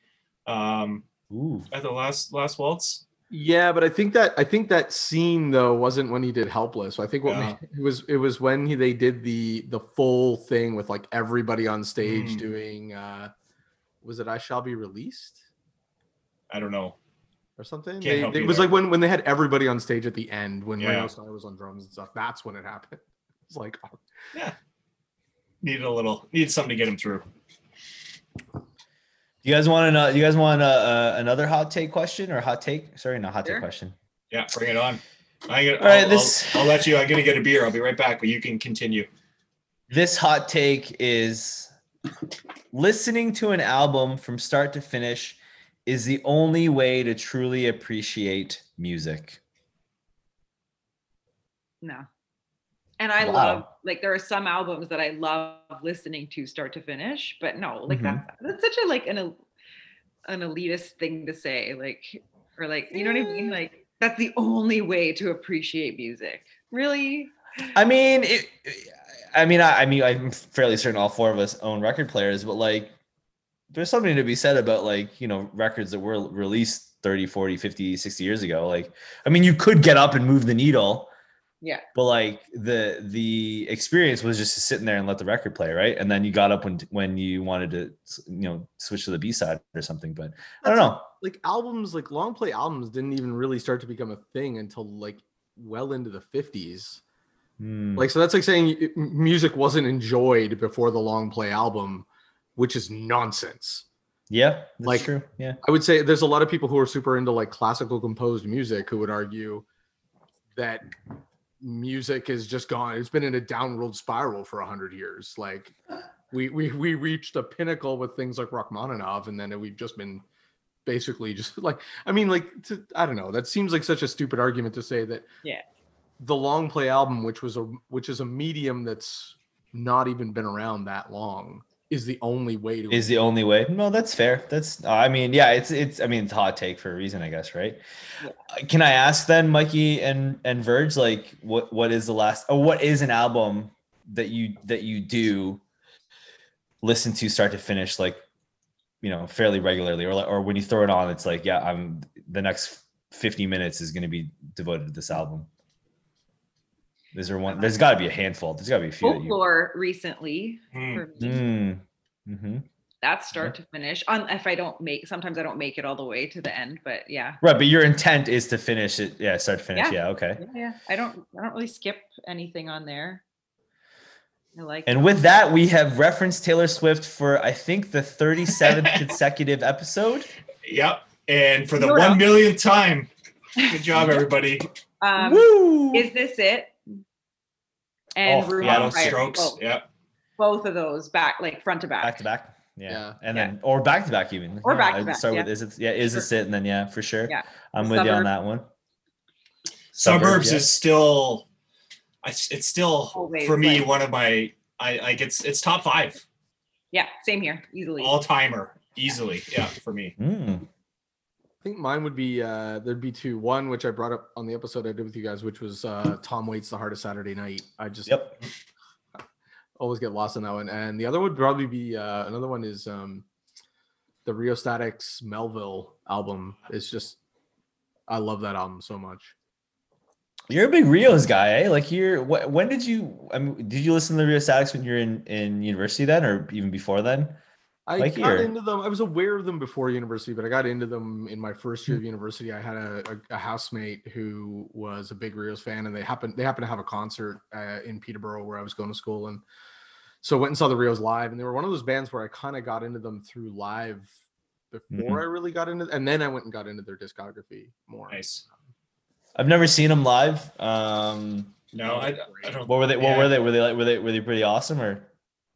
Um, Ooh. at the last last waltz. Yeah, but I think that I think that scene though wasn't when he did Helpless. I think what Yeah. ma- it was it was when he, they did the the full thing with like everybody on stage Mm. doing uh was it I Shall Be Released I don't know. or something? They- they- it was there. like when when they had everybody on stage at the end when Yeah. Ringo Starr was on drums and stuff. That's when it happened. <laughs> It's like oh, Needed a little needed something to get him through. You guys want to know? You guys want uh, uh, another hot take question or hot take? Sorry, not hot Sure. take question. Yeah, bring it on. I get, All right, I'll, this- I'll, I'll let you. I'm gonna get a beer. I'll be right back, but you can continue. This hot take is listening to an album from start to finish is the only way to truly appreciate music. No. And I Wow. love like there are some albums that I love listening to start to finish, but no, like Mhm. that's that's such a like an an elitist thing to say, like or like you know what I mean? Like that's the only way to appreciate music. Really? I mean, it, I mean, I, I mean, I'm fairly certain all four of us own record players, but like, there's something to be said about like, you know, records that were released 30, 40, 50, 60 years ago. Like, I mean, you could get up and move the needle, Yeah. but like the the experience was just sitting there and let the record play, right? And then you got up when when you wanted to, you know, switch to the B side or something. But I don't know. like albums like long play albums didn't even really start to become a thing until like well into the 50s. Hmm. Like so that's like saying music wasn't enjoyed before the long play album, which is nonsense. yeah, that's like- true. Yeah. I would say there's a lot of people who are super into like classical composed music who would argue that music has just gone it's been in a downward spiral for 100 years like <sighs> we we we reached a pinnacle with things like Rachmaninoff and then we've just been basically just <laughs> like I mean like to, I don't know that seems like such a stupid argument to say that Yeah. the long play album which was a which is a medium that's not even been around that long is the only way to is the only way. No, that's fair. That's I mean, yeah, it's it's I mean it's a hot take for a reason, I guess, right? Yeah. Uh, Can I ask then, Mikey and and Verge, like what what is the last or what is an album that you that you do listen to start to finish, like you know, fairly regularly, or like or when you throw it on, it's like, yeah, I'm the next 50 minutes is going to be devoted to this album. Is there one? There's got to be a handful. There's got to be a few. That you, Folklore recently. For me. Mm, mhm. That's start to finish. On if I don't make sometimes I don't make it all the way to the end, but yeah. Right, but your intent is to finish it. Yeah, start to finish. Yeah. Yeah, okay. Yeah, yeah. I don't I don't really skip anything on there. I like And with that, we have referenced Taylor Swift for I think the 37th <laughs> consecutive episode. Yep. And for the You're up. one millionth time, good job, <laughs> everybody. um Woo! is this it? And Oh, Room yeah, on those Fire. Strokes. Both, Yep. both of those back like front to back. back to back. Yeah. Yeah. And Yeah. then or back to back even. Or Yeah, back to back, Start yeah. with is it yeah, is this it? And then yeah, for sure. Yeah. I'm The with you on that one. Suburbs yeah. is still, it's still Always, for me like- one of my. I like it's it's top five Yeah, same here, easily. all timer easily. Yeah, for me. Mm. I think mine would be uh there'd be two. One which I brought up on the episode I did with you guys, which was uh Tom Waits the heart of Saturday night. I just Yep. <laughs> always get lost in that one. And the other would probably be uh another one is um the Rheostatics Melville album. It's just I love that album so much. You're a big Rios guy, eh? Like you're wh- when did you I mean did you listen to the Rheostatics when you're in in university then or even before then? I Like got here. into them. I was aware of them before university, but I got into them in my first year of university. I had a, a, a housemate who was a big Rios fan, and they happened they happened to have a concert uh, in Peterborough where I was going to school, and so I went and saw the Rios live. And they were one of those bands where I kind of got into them through live before I really got into, and then I went and got into their discography more. Nice. I've never seen them live. Um No, I, I don't. what were they what yeah. were they? Were they like were they were they pretty awesome or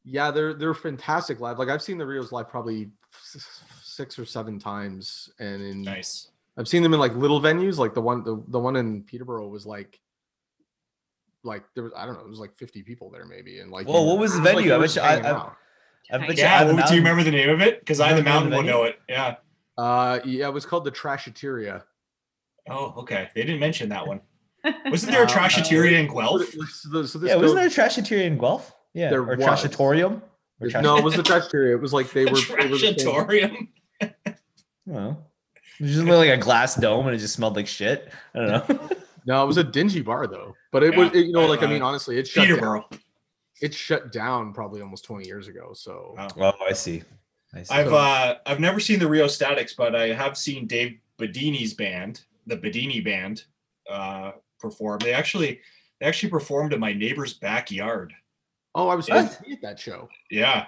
Yeah, they're they're fantastic live. Like I've seen the Rios live probably six or seven times, and in Nice. I've seen them in like little venues, like the one the, the one in Peterborough was like like there was I don't know, it was like 50 people there maybe. And like Whoa, you what was the it like venue? you I were bet you- I- I- out. I bet Yeah. Eye well, do you remember the name of it? Because I the the Mountain will know it. Yeah. uh yeah, it was called the Trashateria. Oh, okay. They didn't mention that one. <laughs> Wasn't there a Uh, Trashateria in Guelph? So so this Yeah, wasn't there a Trashateria in Guelph? Yeah, There or was. Trashatorium? Or trash- no, it was the Trashateria. It was like they <laughs> were, they were the same- Trashatorium. I don't. It was just like a glass dome and it just smelled like shit. I don't know. <laughs> No, it was a dingy bar though. But it Yeah, was it- you know, like I uh, mean, honestly, it shut down. It shut down probably almost 20 years ago. So Wow. oh, I see. I see. I've uh I've never seen the Rheostatics, but I have seen Dave Bidini's band, the Bidini band, uh perform. They actually they actually performed in my neighbor's backyard. Oh, I was What? supposed to be at that show. Yeah.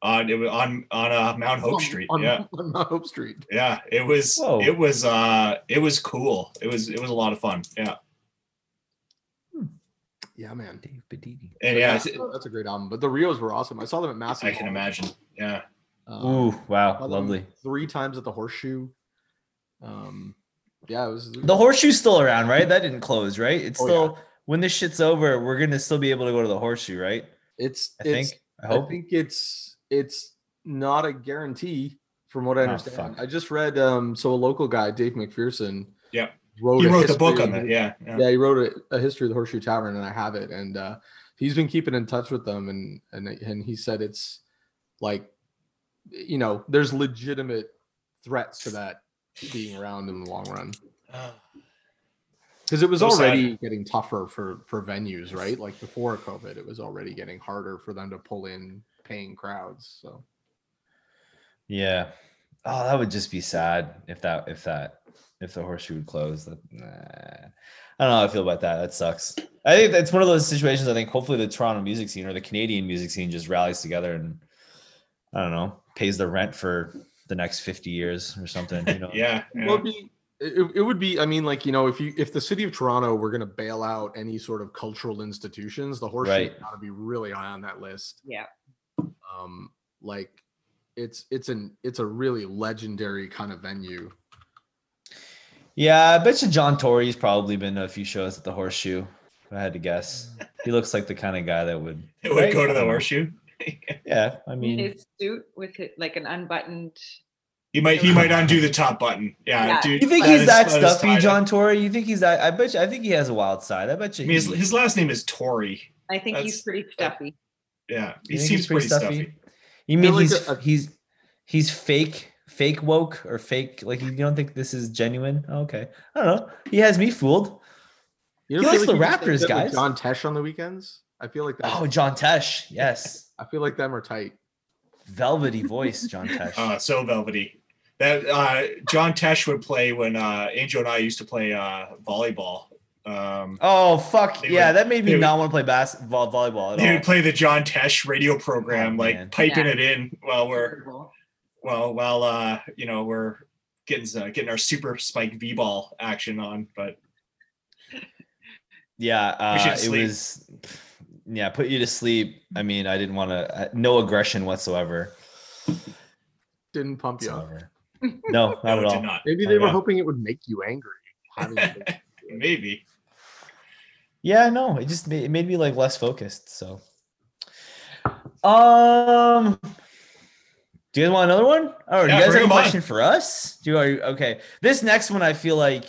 On it was on on uh, Mount Hope On- Street. On, yeah. <laughs> on Mount Hope Street. Yeah. It was Whoa. it was uh it was cool. It was it was a lot of fun. Yeah. Yeah, man. Dave Bidini. And yeah, that's, that's a great album. But the Rios were awesome. I saw them at Massey. I can Hall. imagine. Yeah. Um, Ooh, wow, lovely. Three times at the Horseshoe. Um, yeah, it was The horseshoe's still around, right? That didn't close, right? It's Oh, still when this shit's over, we're gonna still be able to go to the horseshoe, right? It's I it's, think. I I think it's it's not a guarantee from what I Oh, understand. fuck. I just read um so a local guy, Dave McPherson, Yeah. wrote He wrote the book on of- that. Yeah. Yeah. Yeah, he wrote a, a history of the Horseshoe Tavern, and I have it. And uh, he's been keeping in touch with them, and and and he said it's like, you know, there's legitimate threats to that being around in the long run because it was So sad. already getting tougher for for venues, right? Like before COVID, it was already getting harder for them to pull in paying crowds. So Yeah. Oh, that would just be sad if that if that if the horseshoe would close. That, nah. I don't know how I feel about that. That sucks. I think that's one of those situations. I think hopefully the Toronto music scene or the Canadian music scene just rallies together and I don't know pays the rent for the next fifty years or something. You know? <laughs> Yeah. Well, yeah. it'd be, it, it would be. I mean, like you know, if you if the city of Toronto were going to bail out any sort of cultural institutions, the horseshoe Right. got to be really high on that list. Yeah. Um, like it's it's an it's a really legendary kind of venue. Yeah, I bet you John Tory's probably been to a few shows at the Horseshoe. If I had to guess, he looks like the kind of guy that would. It would right? go to the horseshoe. Yeah, I mean, his suit with it, like an unbuttoned. He might he might undo the top button. Yeah, Yeah. dude. you think he's that that is stuffy. John Tory? You think he's that? I bet you. I think he has a wild side. I bet you. I mean, his, his last name is Tory. I think he's pretty stuffy. Yeah, he seems he's pretty stuffy. You mean like he's a- he's he's fake fake woke or fake like you don't think this is genuine? Oh, okay, I don't know. He has me fooled. You He feel likes the you Raptors, get, like, guys. John Tesh on the weekends. I feel like that. Oh, John Tesh, yes, I feel like them are tight. velvety voice, John Tesh. Uh, so velvety. That uh, John Tesh would play when uh, Angel and I used to play uh, volleyball. Um, Oh fuck yeah, would- that made me they would- not want to play basketball volleyball at they all. would play the John Tesh radio program, Oh, like man. piping Yeah. it in while we're well while uh, you know we're getting uh, getting our super spike v ball action on. But Yeah, uh, it was. Yeah, put you to sleep. I mean, I didn't want to. No aggression whatsoever. Didn't pump you up. Whatsoever. No, <laughs> not no, at all. not. Maybe they were yeah. hoping it would make you angry. having it. <laughs> Maybe. Yeah, no, it just made, it made me like less focused. So, um, do you guys want another one? Oh, do you guys bring have a 'em on. question for us? Do you are you- okay? This next one, I feel like,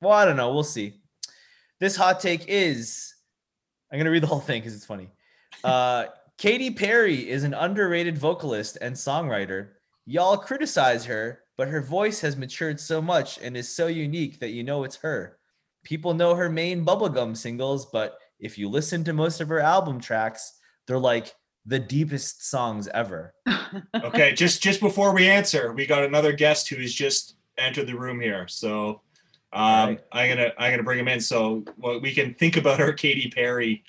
well, I don't know. We'll see. This hot take is, I'm gonna read the whole thing because it's funny. Uh, Katy Perry is an underrated vocalist and songwriter. Y'all criticize her, but her voice has matured so much and is so unique that you know it's her. People know her main bubblegum singles, but if you listen to most of her album tracks, they're like the deepest songs ever. <laughs> Okay, just just before we answer, we got another guest who has just entered the room here. So um, Alright. I'm gonna I'm gonna bring him in so well, we can think about our Katy Perry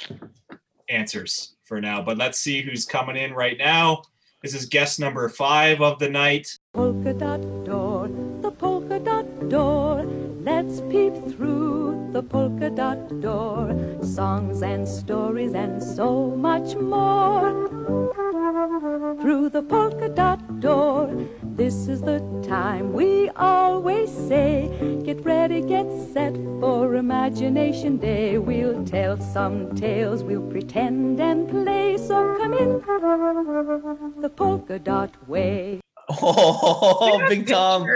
answers for now. But let's see who's coming in right now. This is guest number five of the night. polka dot door, the polka dot door. Let's peep through the polka dot door. Songs and stories and so much more. Through the polka dot door, this is the time we always say. Get ready, get set for Imagination Day. We'll tell some tales, we'll pretend and play. So come in the polka dot way. Oh, <laughs> Big Tom.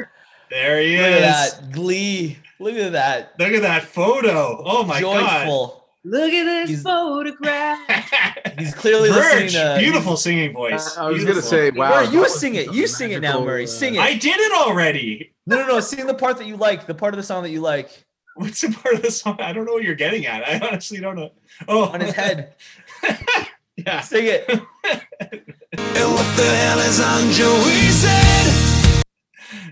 There he at is. Look at that. Glee. Look at that. Look at that photo. Oh my God! Joyful. Look at this He's- photograph. <laughs> He's clearly Verge, listening to beautiful singing voice. I was Beautiful. gonna say, wow. Murray, you sing it. You sing it now, Murray. uh, Sing it. I did it already. No, no, no. Sing the part that you like. The part of the song that you like <laughs> What's the part of the song? I don't know what you're getting at. I honestly don't know. Oh, on his head. <laughs> yeah. Sing it. And what the hell is on Joey's head?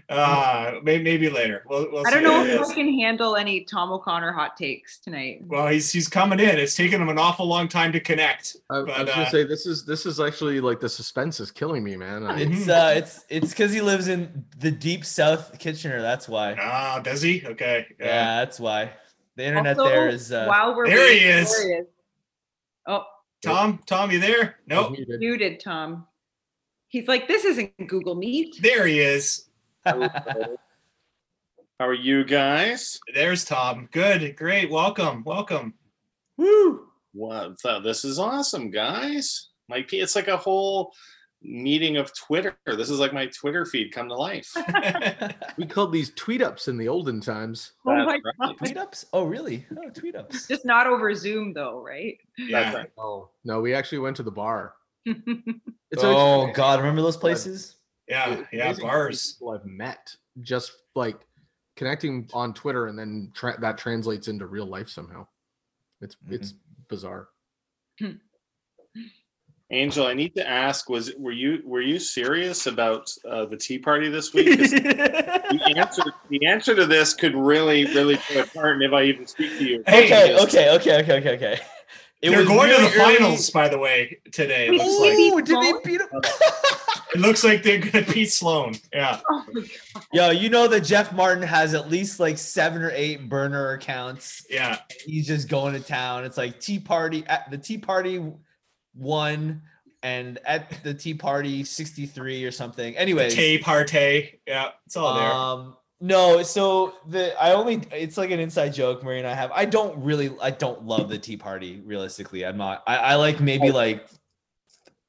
Uh, maybe, maybe later. We'll, we'll I don't know if is. I can handle any Tom O'Connor hot takes tonight. Well, he's he's coming in. It's taken him an awful long time to connect. I, I was uh, gonna say this is this is actually like the suspense is killing me, man. I, It's uh, it's it's because he lives in the deep South Kitchener. That's why. Ah, does he? Okay. Yeah, that's why. The internet Also, there is. Uh, while we're There he is. there he is. Oh, Tom, Tom, you there? Nope. muted. muted Tom. He's like, this isn't Google Meet. There he is. How are you guys? There's Tom. Good. Great. Welcome. Welcome. Woo! What? the- This is awesome, guys. My it's like a whole meeting of Twitter. This is like my Twitter feed come to life. <laughs> we called these tweet ups in the olden times. Oh That's my right. tweet ups? Oh, really? Oh, tweet ups. Just not over Zoom though, right? Yeah. right. Oh no, we actually went to the bar. <laughs> It's oh actually- God, remember those places? Yeah. It- Yeah. amazing how many Bars. People I've met just like connecting on Twitter, and then tra- that translates into real life somehow. It's it's bizarre. Angel, I need to ask: Was were you were you serious about uh, the Tea Party this week? <laughs> the answer the answer to this could really really play a part in if I even speak to you. Hey, okay, okay, okay, okay, okay, okay. It They're was going to really the early- finals, by the way, today. It looks like Ooh, did they beat him? <laughs> it looks like they're gonna beat Sloan. Yeah. <laughs> Oh my God. Yo, you know that Jeff Martin has at least like seven or eight burner accounts. Yeah. He's just going to town. It's like Tea Party at the Tea Party one and at the Tea Party 63 or something. Anyway. Tea partay. Yeah. It's all there. um no, so the I only it's like an inside joke Murray and I have. I don't really I don't love the Tea Party realistically. I'm not I, I like maybe like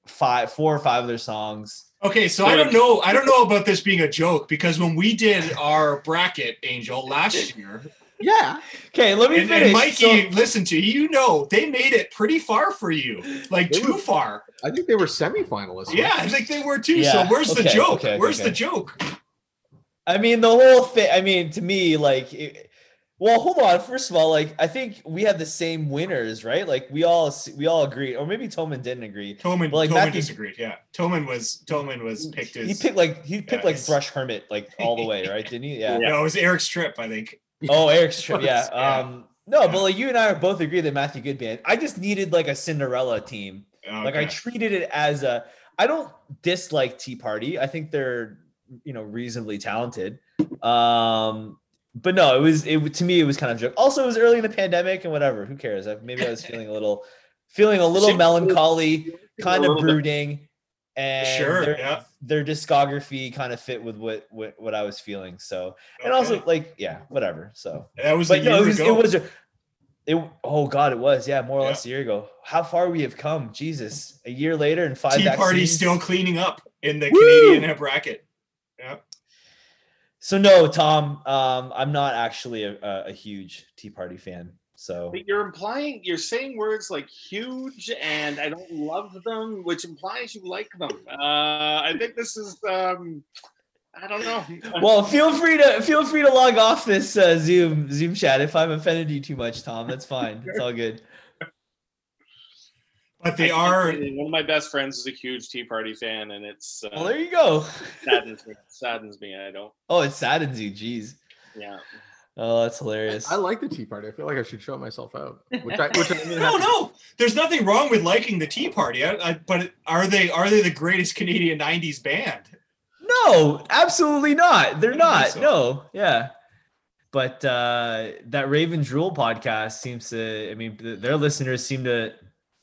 five four or five of their songs. Okay, so I don't know. I don't know about this being a joke because when we did our bracket, Angel, last year, Yeah. Okay, let me And, finish. and Mikey, So- listen to you, you know they made it pretty far for you, like too were- far. I think they were semifinalists. Yeah, I think they were too. Yeah, So where's the joke? okay, okay, where's okay. the joke? I mean, the whole thing. I mean, to me, like, it, well, hold on. First of all, like, I think we had the same winners, right? Like, we all we all agreed, or maybe Toman didn't agree. Toman, But, like Toman Matthew- disagreed. Yeah, Toman was Toman was picked as He picked like he picked Yeah, like Thrush Hermit, like all the way, right? Didn't he? <laughs> Yeah. No, it was Eric's Trip, I think. Oh, Eric's trip. Yeah. Yeah. Um. No, but like you and I both agree that Matthew Good Band. I just needed like a Cinderella team. Like I treated it as a. I don't dislike Tea Party. I think they're you know reasonably talented. Um. But no, it was it to me it was kind of a joke. Also, it was early in the pandemic and whatever. Who cares? I, maybe I was <laughs> feeling a little, feeling a little melancholy, kind of little bit- brooding, and Sure, their, yeah. their discography kind of fit with what, what what I was feeling. So and also like yeah, whatever. So that was but no, it was ago. it was a, it oh god, it was yeah, more or Yeah. less a year ago. How far we have come, Jesus! A year later and five Tea Party still cleaning up in the Woo! Canadian bracket. So no, Tom, um, I'm not actually a, a, a huge Tea Party fan. So But you're implying you're saying words like huge and I don't love them, which implies you like them. Uh, I think this is um, I don't know. <laughs> well, feel free to feel free to log off this uh, Zoom Zoom chat if I've offended you too much, Tom. That's fine. It's all good. But they I are One of my best friends is a huge Tea Party fan, and it's uh, Well, there you go. saddens me. Saddens me. I don't. Oh, it saddens you. Jeez. Yeah. Oh, that's hilarious. I like the Tea Party. I feel like I should show myself out. Which I, <laughs> which I didn't no, to- no. There's nothing wrong with liking the Tea Party. I, I, but are they are they the greatest Canadian '90s band? No, absolutely not. They're don't not. so. No, yeah. But uh that Raven Drool podcast seems to. I mean, th- their listeners seem to.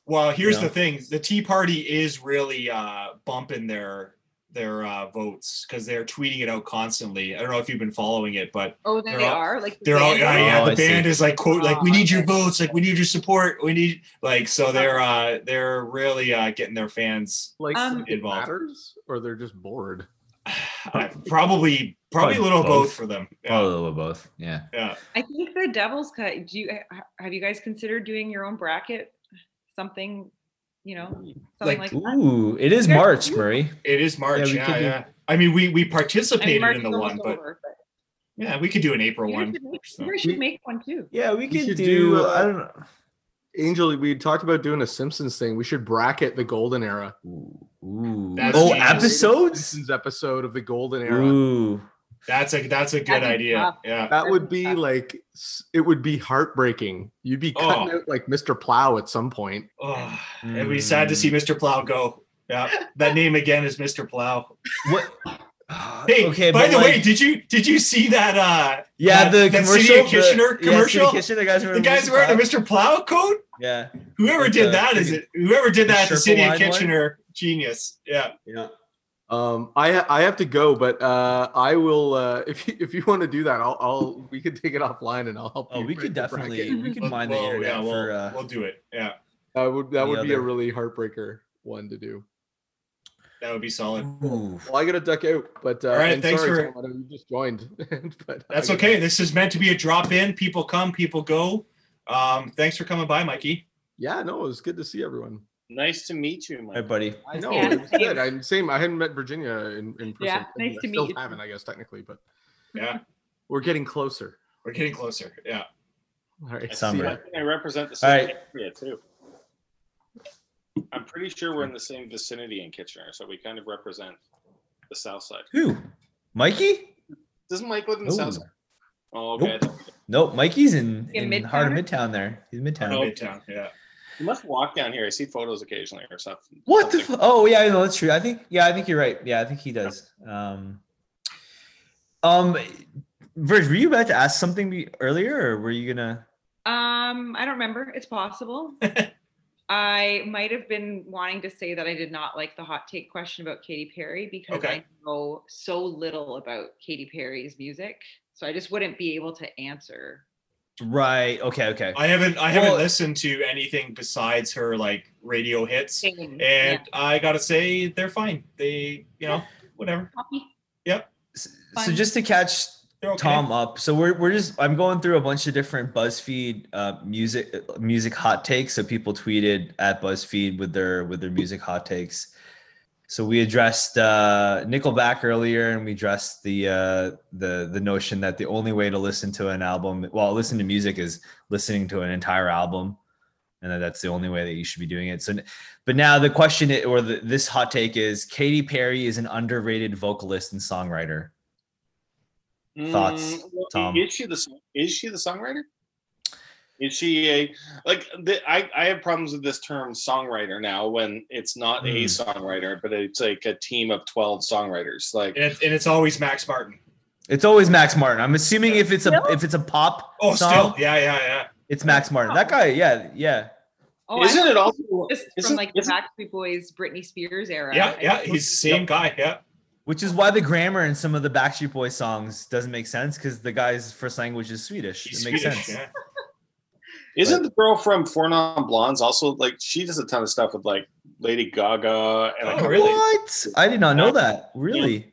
Well, here's know? the thing: the Tea Party is really uh, bumping their their uh, votes because they're tweeting it out constantly. I don't know if you've been following it, but Oh, they They're all- are like the they're all yeah, yeah. Oh, The I see. band is like quote like we Oh, need your votes, like we need your support, we need like so they're uh they're really uh getting their fans like Um, it Involved. matters, or they're just bored. <sighs> uh, probably probably a little Both. both for them. Oh, a little both. Yeah. yeah. I think the Devil's Cut. Do you have you guys considered doing your own bracket? Something, you know, something Like, like, that. Ooh, it is Yeah. March, Murray. It is March. we Yeah, yeah. do- I mean, we we I mean, participated in the one, but over, but yeah, we could do an April you one. should make, so. you guys should make one too. Yeah, we could should do. do, uh, I don't know. Angel, we talked about doing a Simpsons thing. We should bracket the golden era. Ooh. Ooh. Oh, episodes. Simpsons episode of the golden era. Ooh. That's a that's a good That'd idea. tough. Yeah. That would be like it would be heartbreaking. You'd be cutting Oh. out like Mr. Plow at some point. Oh, it'd be sad to see Mm. Mr. Plow go. Yeah, that <laughs> name again is Mr. Plow. What? <sighs> Hey, okay, by but the way, did you did you see that? uh yeah, that, the that commercial, City of the- Kitchener yeah, commercial. City Kitchener, the guys the wearing guys Mr. wearing a Plow. Mr. Plow coat. Yeah. Whoever With did the that is freaking- it. Whoever did the that, the City of line one? Kitchener genius. Yeah. Yeah. Um, I I have to go, but uh, I will. Uh, <laughs> if you, if you want to do that, I'll, I'll we can take it offline and I'll help. Oh, you we could break bracket. definitely we could We'll- mine the we'll- internet yeah, we'll, for. Uh, we'll do it. Yeah, That would that the would be a really heartbreaker one to do. that would be solid. ooh. Well, I gotta duck out, but uh, All right, and thanks sorry, for- Tom, you just joined. <laughs> but I That's gotta- okay. This is meant to be a drop in. People come, people go. Um, thanks for coming by, Mikey. Yeah, no, it was good to see everyone. Nice to meet you, All Mike. right, buddy. I know Yeah, it was good. I'm same. I hadn't met Virginia in, in person. Yeah, I nice to still meet you. Haven't I guess technically, but Yeah, we're getting closer. we're getting closer. Yeah. All right, I Summer. see I think I represent the All same right. area too. I'm pretty sure we're in the same vicinity in Kitchener, so we kind of represent the south side. Who? Mikey? Doesn't Mike live in the Ooh. south side? Oh, okay. Nope. Nope. Mikey's in In in heart of Midtown? Midtown. There, he's Midtown. Oh. Midtown. Yeah. You must walk down here. I see photos occasionally or something. What the? F- oh yeah, no, that's true. I think yeah, I think you're right. Yeah, I think he does. Um, um, Verge, were you about to ask something earlier, or were you gonna? Um, I don't remember. It's possible. <laughs> I might have been wanting to say that I did not like the hot take question about Katy Perry because Okay. I know so little about Katy Perry's music. So I just wouldn't be able to answer. Right. Okay. Okay. I haven't I haven't Well- listened to anything besides her like radio hits. And Yeah. I gotta say they're fine. They, you know, whatever. Copy. Yep. S- So just to catch okay. Tom up. So we're we're just I'm going through a bunch of different BuzzFeed uh, music music hot takes. So people tweeted at BuzzFeed with their with their music hot takes. So we addressed uh, Nickelback earlier, and we addressed the uh, the the notion that the only way to listen to an album, well, listen to music, is listening to an entire album, and that that's the only way that you should be doing it. So, but now the question or the, this hot take is: Katy Perry is an underrated vocalist and songwriter. Thoughts, Mm, Tom? Is she the is she the songwriter? Is she a like the, I I have problems with this term songwriter now when it's not a Hmm. songwriter but it's like a team of 12 songwriters like And, it, and it's always Max Martin. It's always Max Martin. I'm assuming if it's a if it's a pop Oh, song, still, yeah, yeah, yeah. it's Max Martin. That guy, yeah, yeah. Oh, Isn't I it also- just from isn't- like the Backstreet Boys, Britney Spears era? Yeah, yeah. He's the same guy. Yeah. Which is why the grammar in some of the Backstreet Boys songs doesn't make sense because the guy's first language is Swedish. He's it makes Swedish. sense. Yeah. Isn't the girl from Four Non Blondes also like she does a ton of stuff with like Lady Gaga and a Oh, couple- really? What? I did not know that. Really?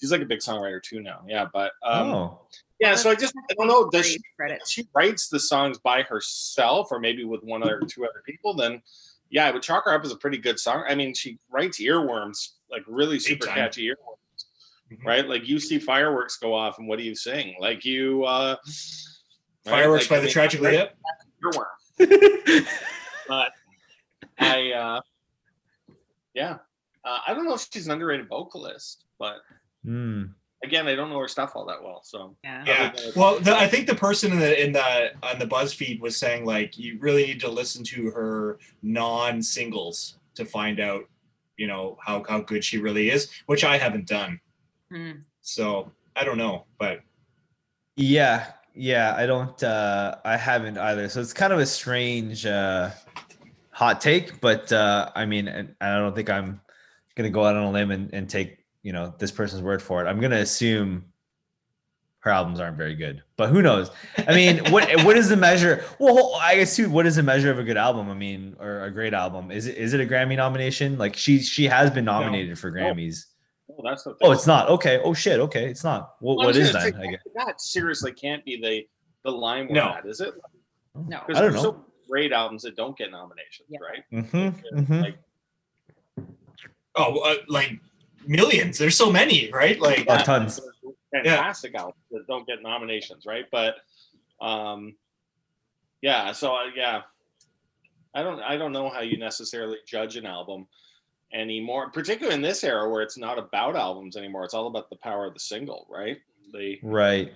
she's like a big songwriter too now. Yeah, but um, oh, yeah. So I just I don't know. Does she Great credit. she writes the songs by herself or maybe with one or two other people? Then yeah, I would chalk her up as a pretty good song. I mean, she writes earworms like really super catchy earworms, Mhm. right? Like you see fireworks go off, and what do you sing? Like you. uh right? Fireworks Like, by I the mean, Tragically right? Hip. <laughs> earworm. but I, uh, yeah, uh, I don't know if she's an underrated vocalist, but Hmm. again, I don't know her stuff all that well. So Yeah. Yeah. Well, the, I think the person in the in the on the BuzzFeed was saying like you really need to listen to her non-singles to find out, you know, how how good she really is, which I haven't done. Hmm. So I don't know, but Yeah, yeah. I don't. uh I haven't either. So it's kind of a strange uh hot take, but uh I mean, and I don't think I'm gonna go out on a limb and, and take you know this person's word for it. I'm gonna assume her albums aren't very good, but who knows? I mean, what <laughs> what is the measure? Well, I guess too. What is the measure of a good album? I mean, or a great album? Is it is it a Grammy nomination? Like she she has been nominated for Grammys. Oh, that's the Oh, it's not. Okay. Oh shit. Okay, it's not. What Well, I what was is gonna that? say, I guess. That seriously can't be the the line we're No. at, is it? No. Because I don't there's know. so great albums that don't get nominations, Yeah. right? Mm-hmm, Like, mm-hmm. like, oh, uh, like millions. There's so many, right? Like Oh, tons. there's fantastic albums that don't get nominations, right? But um, yeah, so uh, yeah, I don't I don't know how you necessarily judge an album anymore, particularly in this era where it's not about albums anymore. It's all about the power of the single, right? The Right.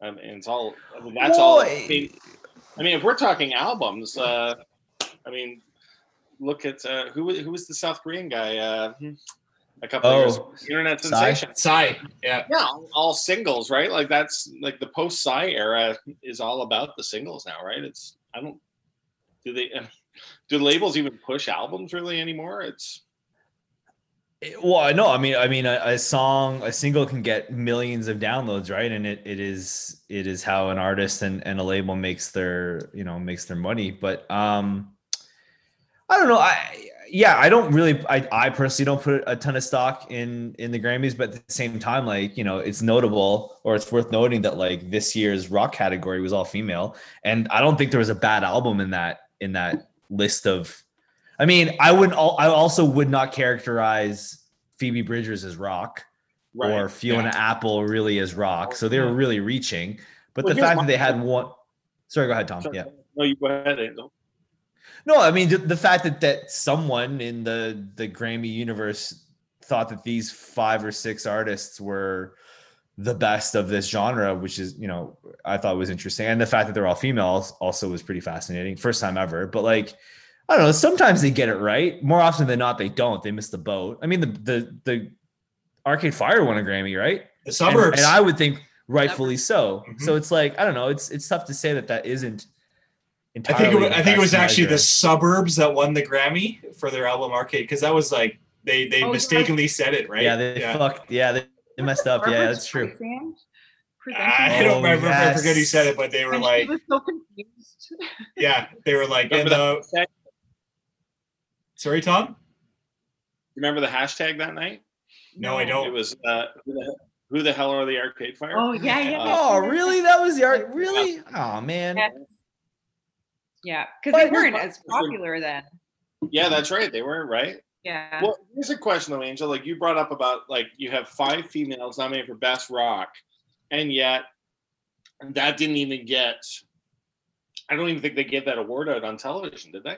I mean, it's all I mean, that's all. I mean, I mean, if we're talking albums, uh, I mean, look at uh, who who was the South Korean guy uh, a couple of years Oh, ago, internet Psy? sensation. Psy. Yeah. Yeah, all, all singles, right? Like that's like the post Psy era is all about the singles now, right? It's I don't do they <laughs> do labels even push albums really anymore? It's Well, I know. I mean, I mean, a, a song, a single can get millions of downloads, right? And it, it is it is how an artist and, and a label makes their you know makes their money. But um, I don't know. I yeah, I don't really. I I personally don't put a ton of stock in in the Grammys, but at the same time, like you know, it's notable or it's worth noting that like this year's rock category was all female, and I don't think there was a bad album in that in that list of I mean, I wouldn't. I also would not characterize Phoebe Bridgers as rock or Fiona Apple really as rock. So they were really reaching. But Well, the fact that they had one. Sorry, go ahead, Tom. Sorry. Yeah. no, you go ahead. Angel. No, I mean the, the fact that that someone in the the Grammy universe thought that these five or six artists were the best of this genre, which is you know I thought was interesting, and the fact that they're all females also was pretty fascinating. First time ever, but like I don't know. Sometimes they get it right. More often than not, they don't. They miss the boat. I mean, the the the Arcade Fire won a Grammy, right? The And- suburbs. and, I would think rightfully so. Mhm. So it's like I don't know. It's it's tough to say that that isn't. Entirely I think it, wa- the I think it was best actually the suburbs that won the Grammy for their album Arcade because that was like they they Oh, yeah. mistakenly said it right. Yeah, they fucked. Yeah, they, they messed up. Yeah, that's true. Streisand I don't Oh, remember. I forget who said it, but they were and like, she was so confused. yeah, they were like, and the that- sorry, Tom. Remember the hashtag that night? No, I don't. It was uh, who the, Who the hell are the Arcade Fire? Oh yeah, yeah. Uh, Oh, really? That was the art. Really? Oh man. Yeah. Yeah, because they weren't as popular then. yeah, that's right. They weren't right. Yeah. Well, here's a question though, Angel. Like you brought up about like you have five females nominated for best rock, and yet that didn't even get. I don't even think they gave that award out on television, did they?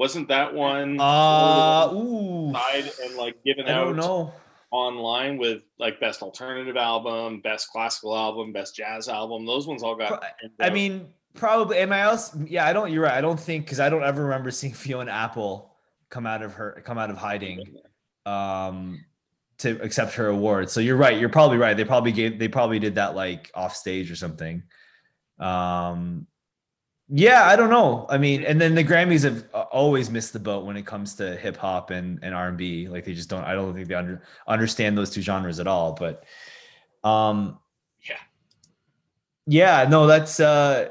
Wasn't that one Uh, ooh. side and like given I out know. online with like best alternative album, best classical album, best jazz album? Those ones all got. I mean, probably. Am I also, yeah, I don't. You're right. I don't think because I don't ever remember seeing <laughs> Fiona Apple come out of her come out of hiding, um, to accept her award. So you're right. You're probably right. They probably gave. They probably did that like off stage or something. Um, yeah, I don't know. I mean, and then the Grammys have uh, always missed the boat when it comes to hip hop and and R and B. Like they just don't. I don't think they under, understand those two genres at all. But, um, Yeah. yeah, no, that's uh,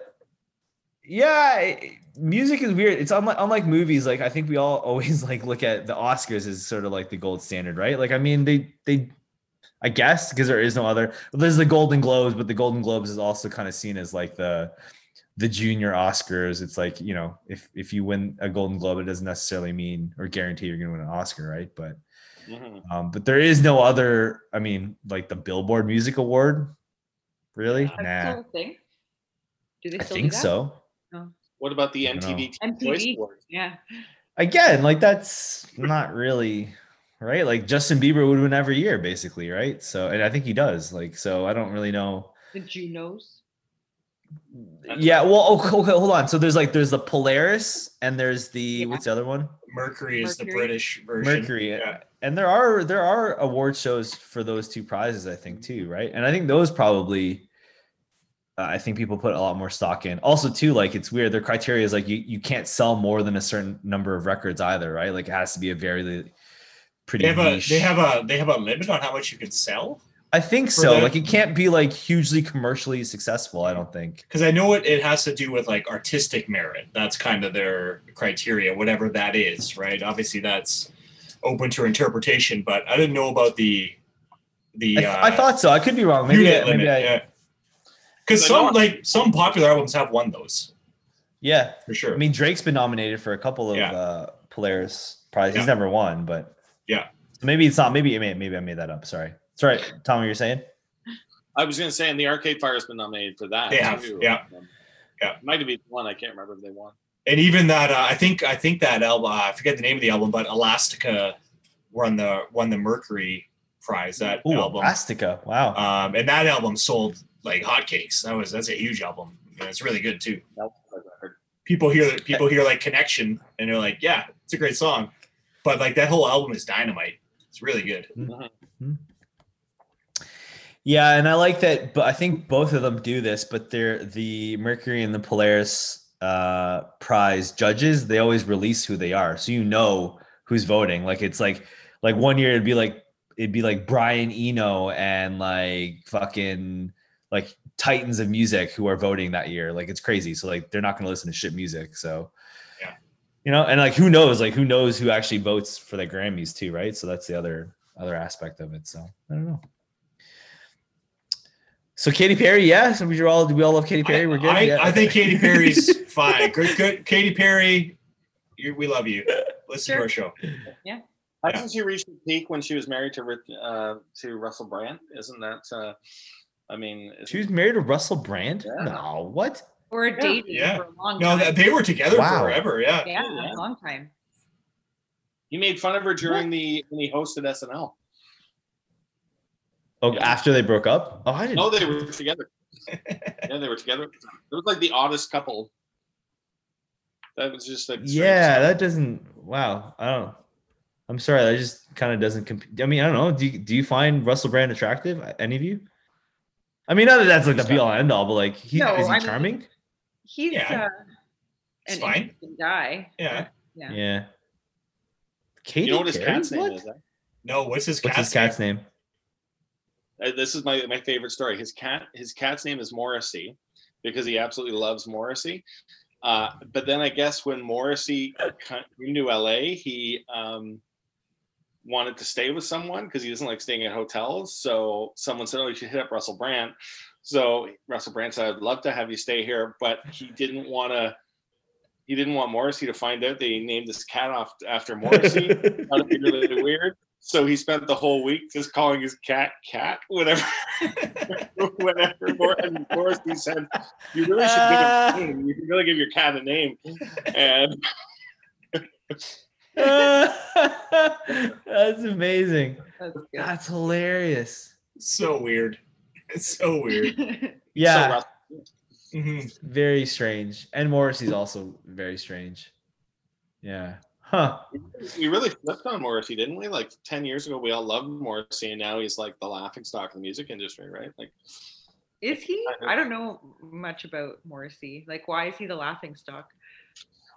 yeah. it- music is weird. It's unlike unlike movies. Like I think we all <laughs> always like look at the Oscars as sort of like the gold standard, right? Like I mean, they they. I guess because there is no other. There's the Golden Globes, but the Golden Globes is also kind of seen as like the the junior Oscars. It's like you know, if if you win a Golden Globe, it doesn't necessarily mean or guarantee you're going to win an Oscar, right? But Mhm. um, but there is no other. I mean, like the Billboard Music Award, really? That's Nah, still a thing. Do they I think do that? so. No. What about the I MTV know. MTV. Awards? Yeah. Again, like that's not really right. Like Justin Bieber would win every year, basically, right? So, and I think he does. Like, so I don't really know. The Junos. Yeah, well, okay, <laughs> okay, hold on. So there's like there's the Polaris and there's the Yeah. what's the other one? Mercury is the British version. Mercury. Yeah. And there are there are award shows for those two prizes, I think too, right? And I think those probably uh, I think people put a lot more stock in. Also, too, like it's weird. Their criteria is like you you can't sell more than a certain number of records either, right? Like it has to be a very pretty They have a they have a they have a limit on how much you can sell. I think so. the- Like it can't be like hugely commercially successful. I don't think. Because I know it, it has to do with like artistic merit. That's kind of their criteria, whatever that is, right? Obviously, that's open to interpretation, but I didn't know about the the. I, th- I uh, thought so. I could be wrong. Maybe. unit maybe limit. I, yeah. Because some know- like some popular albums have won those yeah. for sure. I mean, Drake's been nominated for a couple of Yeah. uh, Polaris prizes. Yeah. He's never won, but Yeah. So maybe it's not. Maybe maybe maybe I made that up. Sorry. Sorry, Tom. What you're saying? I was going to say, and the Arcade Fire has been nominated for that. They have, too. yeah. Um, Yeah. Might have been one. I can't remember if they won. and even that, uh, I think I think that album. Uh, I forget the name of the album, but Elastica won the won the Mercury prize. That Ooh, album. Elastica. Wow. Um, and that album sold like hotcakes. That was that's a huge album. And it's really good too. That was what I heard. People hear people hear like connection and they're like, yeah, it's a great song. But like that whole album is dynamite. It's really good. Yeah, and I like that, but I think both of them do this, but they're the Mercury and the Polaris uh prize judges, they always release who they are. So you know who's voting. Like it's like like one year it'd be like it'd be like Brian Eno and like fucking like titans of music who are voting that year. Like it's crazy. So like they're not gonna listen to shit music. So Yeah. you know, and like who knows, like who knows who actually votes for the Grammys too, right? So that's the other other aspect of it. So I don't know. So Katy Perry, yeah. So we all we all love Katy Perry? We're good. I, yeah. I think Katy Perry's <laughs> fine. Good, good. Katy Perry, you, we love you. Listen to our show. Yeah. Hasn't she reached the peak when she was married to uh, to Russell Brand? Isn't that? Uh, I mean, she was married to Russell Brand. Yeah. No, what? Or a dating yeah. for a long No, time. that- they were together Wow. forever. Yeah. yeah, a long time. you made fun of her during the when he hosted SNL. Oh, Yeah. after they broke up? Oh, I didn't. No, they were together. <laughs> yeah, they were together. It was like the oddest couple. That was just like yeah, stuff. that doesn't. Wow, I don't. I'm sorry, that just kind of doesn't. Comp- I mean, I don't know. Do you, do you find Russell Brand attractive? Any of you? I mean, not that that's like the be all end all, but like, he, No, is he I mean- charming? He's Yeah. uh, It's an fine. interesting guy. Yeah. Yeah. Yeah. Katy You know what his cat's name What? is? eh? No, what's his What's cat's, his cat's name? Uh, This is my my favorite story. His cat his cat's name is Morrissey because he absolutely loves Morrissey. Uh, but then I guess when Morrissey came to LA, he um, wanted to stay with someone because he doesn't like staying at hotels. So someone said, "Oh, you should hit up Russell Brand." So Russell Brand said, "I'd love to have you stay here," but he didn't want to. He didn't want Morrissey to find out that he named this cat off after Morrissey. <laughs> That'd be really weird. So he spent the whole week just calling his cat "cat" whenever, <laughs> whenever Mor- and Morrissey said, "You really should give it a name. You should really give your cat a name." And <laughs> That's amazing. That's. That's hilarious. So weird. It's so weird. <laughs> Yeah, Mhm. very strange. And Morrissey's also very strange. Yeah. Huh. we really flipped on Morrissey, didn't we? Like ten years ago, we all loved Morrissey, and now he's like the laughing stock of the music industry, right? Like, Is he? I don't know much about Morrissey. Like, why is he the laughing stock?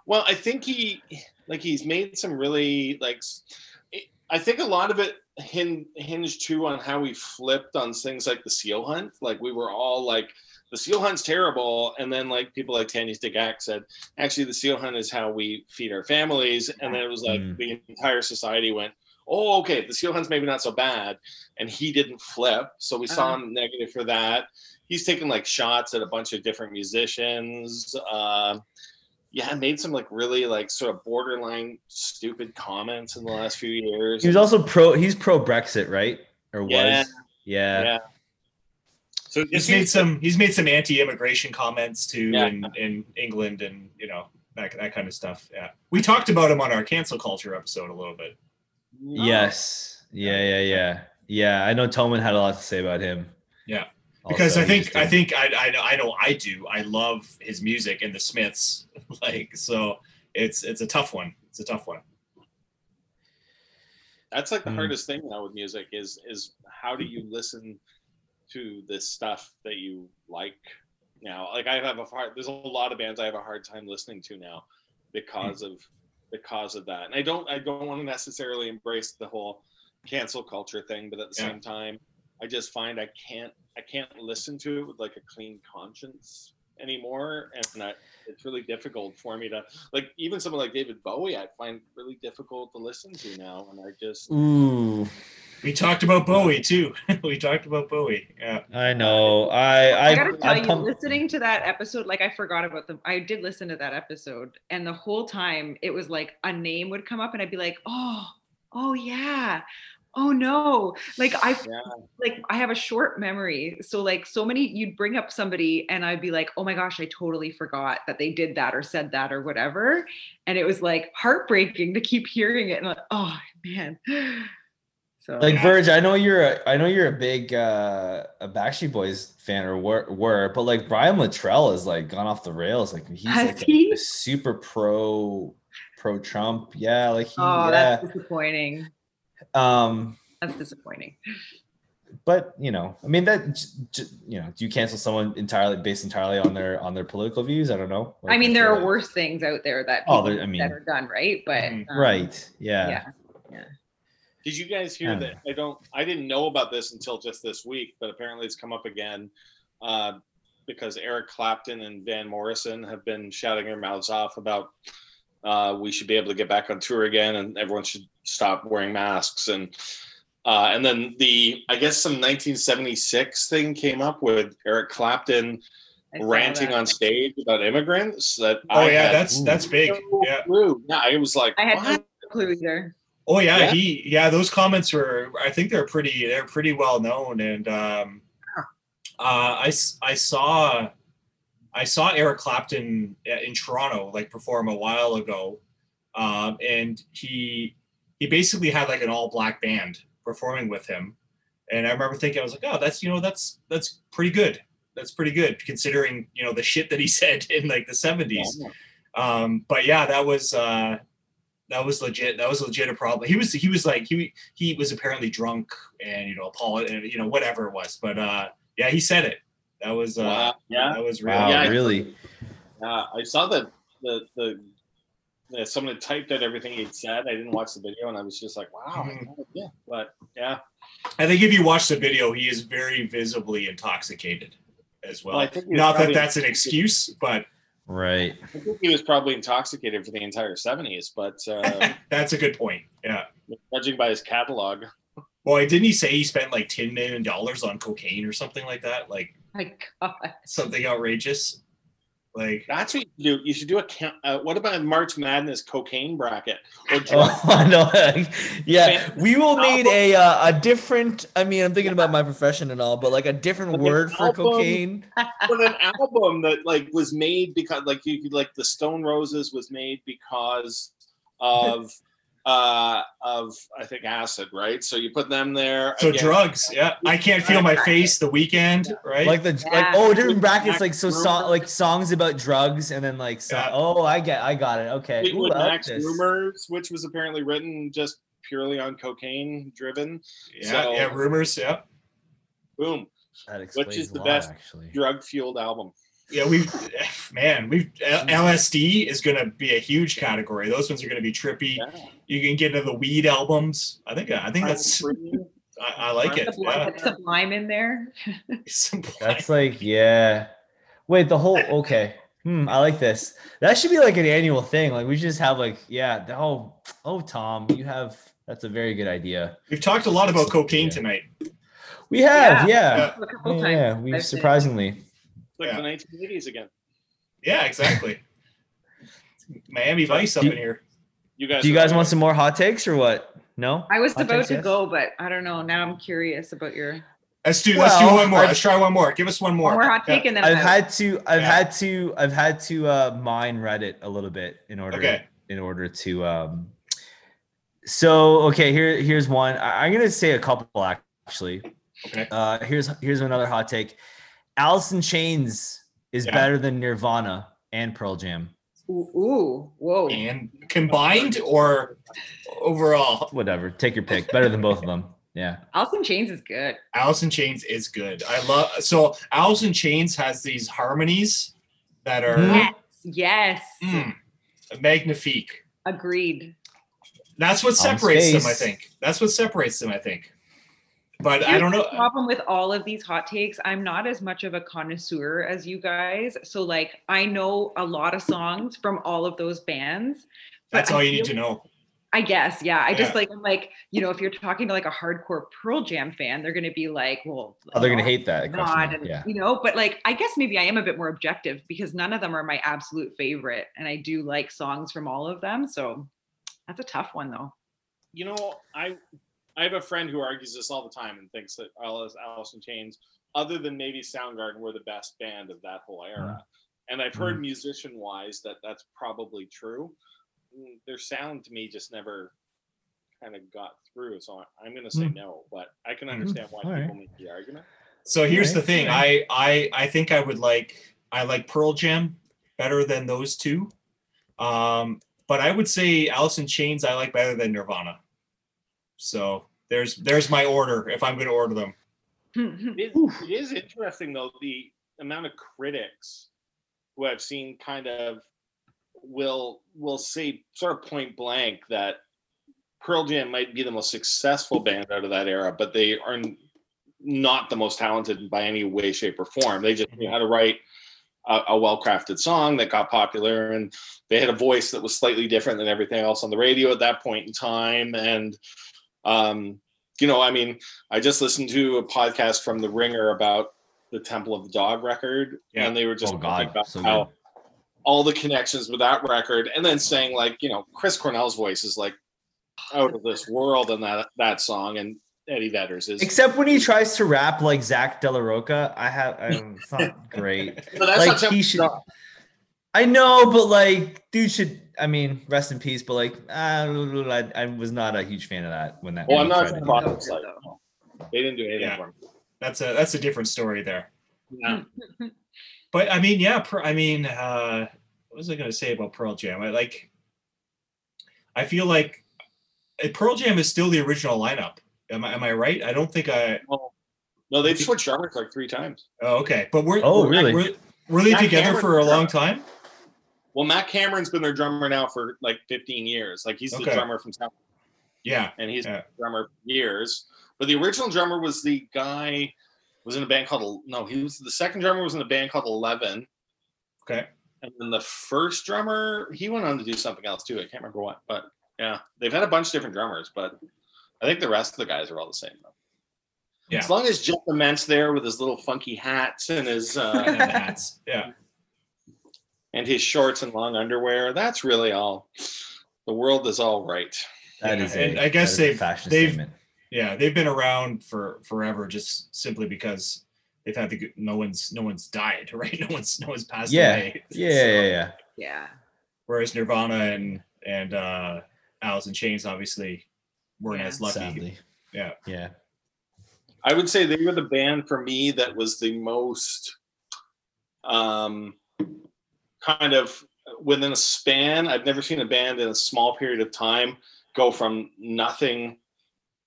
well, I think he, like, he's made some really like. I think a lot of it hin- hinged too on how we flipped on things like the seal hunt. Like we were all like, the seal hunt's terrible, and then like people like Tanya Tagaq said, actually the seal hunt is how we feed our families, and then it was like Mm. the entire society went, oh okay, the seal hunt's maybe not so bad, and he didn't flip, so we saw Uh. him negative for that. He's taken like shots at a bunch of different musicians. Uh, yeah, made some like really like sort of borderline stupid comments in the last few years. He was also pro. He's pro Brexit, right? Or Yeah. was? Yeah. yeah. So He's made some he's made some anti-immigration comments too Yeah. in, in England and you know that, that kind of stuff. Yeah. We talked about him on our cancel culture episode a little bit. Yes. Yeah. Yeah. Yeah. Yeah. I know Toman had a lot to say about him. Yeah. Because Also, I think I think I, I know I know I do. I love his music and the Smiths. <laughs> like so it's it's a tough one. It's a tough one. That's like the Mm. hardest thing now with music is is how do you listen to this stuff that you like now? Like I have a hard there's a lot of bands I have a hard time listening to now because hmm. of because of that. And I don't I don't want to necessarily embrace the whole cancel culture thing, but at the Yeah. same time, I just find I can't I can't listen to it with like a clean conscience anymore and it's really difficult for me to like even someone like David Bowie I find really difficult to listen to now and I just Ooh. We talked about Bowie too. <laughs> we talked about Bowie. Yeah. I know. I I, I, gotta tell I you, pumped- listening to that episode, like I forgot about them. I did listen to that episode, and the whole time it was like a name would come up, and I'd be like, "Oh, oh yeah, oh no!" Like I, yeah like I have a short memory, so like so many, you'd bring up somebody, and I'd be like, "Oh my gosh, I totally forgot that they did that or said that or whatever," and it was like heartbreaking to keep hearing it, and like, oh man. So like Verge, I know you're a, I know you're a big uh a Backstreet Boys fan or were, were but like Brian Littrell has like gone off the rails. Like he's like he? a super pro pro Trump. Yeah, like he oh, yeah. that's disappointing. Um That's disappointing. but you know, I mean that j- j- you know, do you cancel someone entirely based entirely on their on their political views? I don't know. I mean, there are like- worse things out there that Oh, there- I mean- that are done, right? But Mhm. um, Right. Yeah. yeah, yeah. Did you guys hear Yeah. that? I don't. I didn't know about this until just this week, but apparently it's come up again uh, because Eric Clapton and Van Morrison have been shouting their mouths off about uh, we should be able to get back on tour again, and everyone should stop wearing masks. And uh, and then the I guess some 1976 thing came up with Eric Clapton ranting that. on stage about immigrants. That Oh I yeah, had that's that's big. no Yeah. clue. Yeah, I was like, I had what? no clue either. Oh yeah, Yeah. he yeah, those comments were I think they're pretty they're pretty well known and um uh I I saw I saw Eric Clapton uh, in Toronto like perform a while ago. Um and he he basically had like an all black band performing with him. And I remember thinking I was like, "Oh, that's you know, that's that's pretty good. That's pretty good considering, you know, the shit that he <laughs> said in like the 70s." um but yeah that was uh that was legit that was a legit a problem he was he was like he he was apparently drunk and you know paul and you know whatever it was but uh yeah he said it that was uh Wow. Yeah. that was real Wow, Yeah. really? Yeah, I saw the the the. yeah, someone had typed out everything he'd said. I didn't watch the video, and I was just like, "Wow, I had no idea." But yeah, i think if you watch the video he is very visibly intoxicated as well, Well, I think he was not that that's an <laughs> excuse but Right. I think he was probably intoxicated for the entire '70s. But uh, <laughs> that's a good point yeah Judging by his catalog. Boy, didn't he say he spent like ten million dollars on cocaine or something like that? Like My <laughs> God. something outrageous. Like That's what you do. You should do a count. Uh, what about March Madness cocaine bracket? Or <laughs> Oh, know. <laughs> yeah, we will need a uh, a different. I mean, I'm thinking about my profession and all, but like a different Like word for album. cocaine. <laughs> but an album that like was made because like you could like the Stone Roses was made because of uh of I think acid, right? So you put them there. so again. drugs, yeah. I can't feel my face. The Weeknd, right? Like the like oh different brackets like so Max song like songs about drugs and then like so, Yeah. oh I get I got it okay Ooh, Fleetwood I like Mac's. Rumors, which was apparently written just purely on cocaine driven. yeah, so- yeah, rumors, yeah. Boom, that explains is a the lot, best drug fueled album. Yeah, we've <sighs> man, we've LSD is gonna be a huge category. Those ones are gonna be trippy. Yeah. You can get into the weed albums. I think I think that's I, I like it. Yeah. Sublime in there. <laughs> that's like yeah wait the whole okay hmm I like this that should be like an annual thing like we just have like yeah the- oh oh Tom you have that's a very good idea We've talked a lot about cocaine Yeah. tonight. we have Yeah. yeah A yeah, yeah, I've we surprisingly It's like Yeah. the 1980s again. Yeah, exactly. Miami Vice up Do- in here. You guys. do you guys want some more hot takes or what no I was Hot about takes, to yes? go, but I don't know. Now I'm curious about your Let's do let's do one more. I've- Let's try one more. Give us one more. one more hot Yeah. take, and then I've I'm out. had to I've Yeah. had to I've had to uh mine Reddit a little bit in order Okay. in order to um so okay here here's one I, I'm gonna say a couple actually Okay. uh here's here's another hot take Alice in Chains is Yeah. better than Nirvana and Pearl Jam Ooh, ooh, whoa. And combined or overall, whatever take your pick better than both of them yeah Alice in Chains is good. Alice in Chains is good. I love so Alice in Chains has these harmonies that are. Yes, yes, mm, magnifique. agreed. That's what On separates them, I think. That's what separates them, I think. But I don't the know. problem with all of these hot takes. I'm not as much of a connoisseur as you guys. So like I know a lot of songs from all of those bands. but That's I all you need feel- to know. I guess, yeah. I just like I'm like, you know, if you're talking to like a hardcore Pearl Jam fan, they're gonna be like, well, oh they're gonna hate that question, not and yeah you know but like i guess maybe i am a bit more objective because none of them are my absolute favorite and i do like songs from all of them so that's a tough one though you know, I I have a friend who argues this all the time and thinks that Alice, Alice in Chains, other than maybe Soundgarden, were the best band of that whole era. And I've heard musician wise that that's probably true. Mm, Their sound to me just never kind of got through. So I- I'm going to say Hmm. no, but I can understand why All right. people make the argument. So here's Alright, the thing. alright. I I I think I would like I like Pearl Jam better than those two. Um, but I would say Alice in Chains I like better than Nirvana. So there's there's my order if I'm going to order them. It is, it is interesting though the amount of critics who I've seen kind of will will say sort of point blank that Pearl Jam might be the most successful band out of that era, but they are not the most talented by any way, shape, or form. They just knew how to write a, a well-crafted song that got popular, and they had a voice that was slightly different than everything else on the radio at that point in time. And um, you know, I mean, I just listened to a podcast from The Ringer about the Temple of the Dog record, Yeah. and they were just Oh, God, about so how good. all the connections with that record, and then saying like, you know, Chris Cornell's voice is like out of this world in that that song, and Eddie Vedder's is. except when he tries to rap like Zack De La Rocha I have um, it's not <laughs> great but that's like not he should Dog. I know, but like, dude should. I mean, rest in peace. But like, uh, I, I was not a huge fan of that when that. Well, I'm not tried to talking do about that. this, like, they didn't do anything Yeah. for him. That's a that's a different story there. Yeah. But I mean, yeah, Per- I mean, uh, what was I going to say about Pearl Jam? I like, I feel like uh, Pearl Jam is still the original lineup. Am I am I right? I don't think I. Well, No, they've switched drummers like three times. Oh, okay, but we're Oh, were- really? Were, were they Matt together Cameron- for a long time? Well, Matt Cameron's been their drummer now for like 15 years. Like he's the drummer from South, Yeah. and he's Yeah. drummer for years. But the original drummer was the guy was in a band called no, he was the second drummer was in a band called Eleven, Okay. and then the first drummer he went on to do something else too. I can't remember what, but Yeah, they've had a bunch of different drummers, but I think the rest of the guys are all the same. Though. Yeah. As long as Jeff Ament's there with his little funky hats and his uh, <laughs> hats. Yeah. And his shorts and long underwear, that's really all. The world is all right. That Yeah, is, and a, I guess that is a they've- fashion they've- statement. Yeah, they've been around for forever, just simply because they've had the no one's no one's died, <laughs> right? No one's no one's passed Yeah, away. yeah, So, yeah, yeah. Yeah. Whereas Nirvana and and uh Alice in Chains obviously weren't Yeah. as lucky. Sadly, Yeah. yeah. I would say they were the band for me that was the most um, kind of within a span. I've never seen a band in a small period of time go from nothing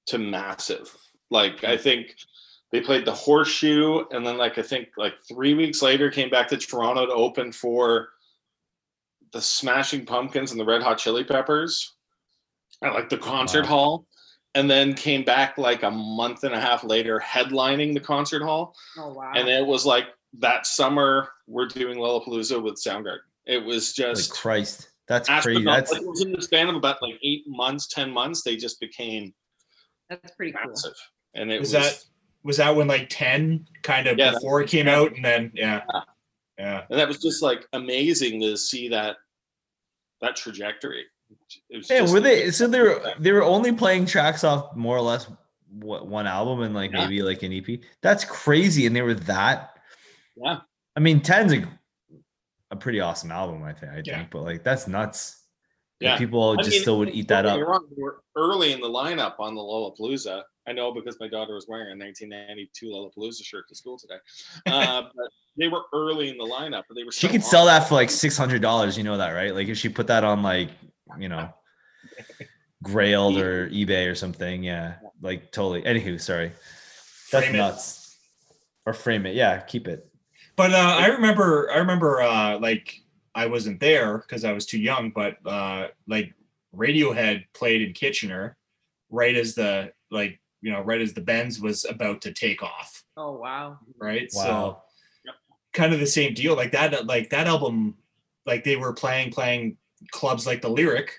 to massive. Like I hmm. think they played the horseshoe and then like I think like three weeks later came back to Toronto to open for the Smashing Pumpkins and the Red Hot Chili Peppers at like the concert Wow. hall and then came back like a month and a half later headlining the concert hall Oh wow. and it was like that summer we're doing Lollapalooza with Soundgarden. It was Like just Christ, that's crazy. That's Like, it was in the span of about like eight months, ten months. They just became That's pretty cool. and it Was was, that was that when like 10 kind of Yeah, before it came out and then yeah. Yeah. and that was just like amazing to see that that trajectory. It was yeah. Were they? So they were they were only playing tracks off more or less what one album and like Yeah. maybe like an EP. That's crazy, and they were that. Yeah. I mean, Ten's a, a pretty awesome album. I think. I think, but like that's nuts. Like, Yeah. people I just mean, still would eat that up. wrong, they were early in the lineup on the Lollapalooza. I know because my daughter was wearing a 1992 Lollapalooza shirt to school today. Uh, <laughs> but they were early in the lineup, but they were. She could sell that for like six hundred dollars. You know that, right? Like if she put that on like you know, <laughs> Grailed or eBay or something. Yeah, like totally. Anywho, sorry, that's Frame it. nuts. Or frame it. Yeah, keep it. But uh, I remember, I remember, uh, like I wasn't there because I was too young. But uh, like Radiohead played in Kitchener, right as the like you know, right as the Bends was about to take off, Oh wow. right? So Wow. kind of the same deal. Like that, like that album, like they were playing, playing clubs like the Lyric,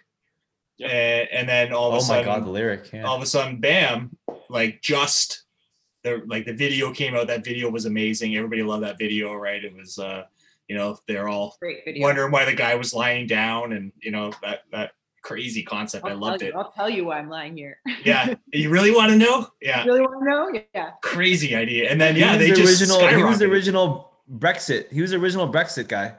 Yep. and, and then all of Oh a my god, the lyric. Yeah. all of a sudden, bam! Like just the like the video came out. That video was amazing. Everybody loved that video, right? It was, uh, you know, they're all Great video. wondering why the guy was lying down, and you know that that crazy concept. I I'll loved tell it. I'll tell you why I'm lying here. <laughs> Yeah, you really want to know? Yeah, You really want to know? Yeah. crazy idea. And then yeah, was they the just original. He was the original Brexit. He was the original Brexit guy.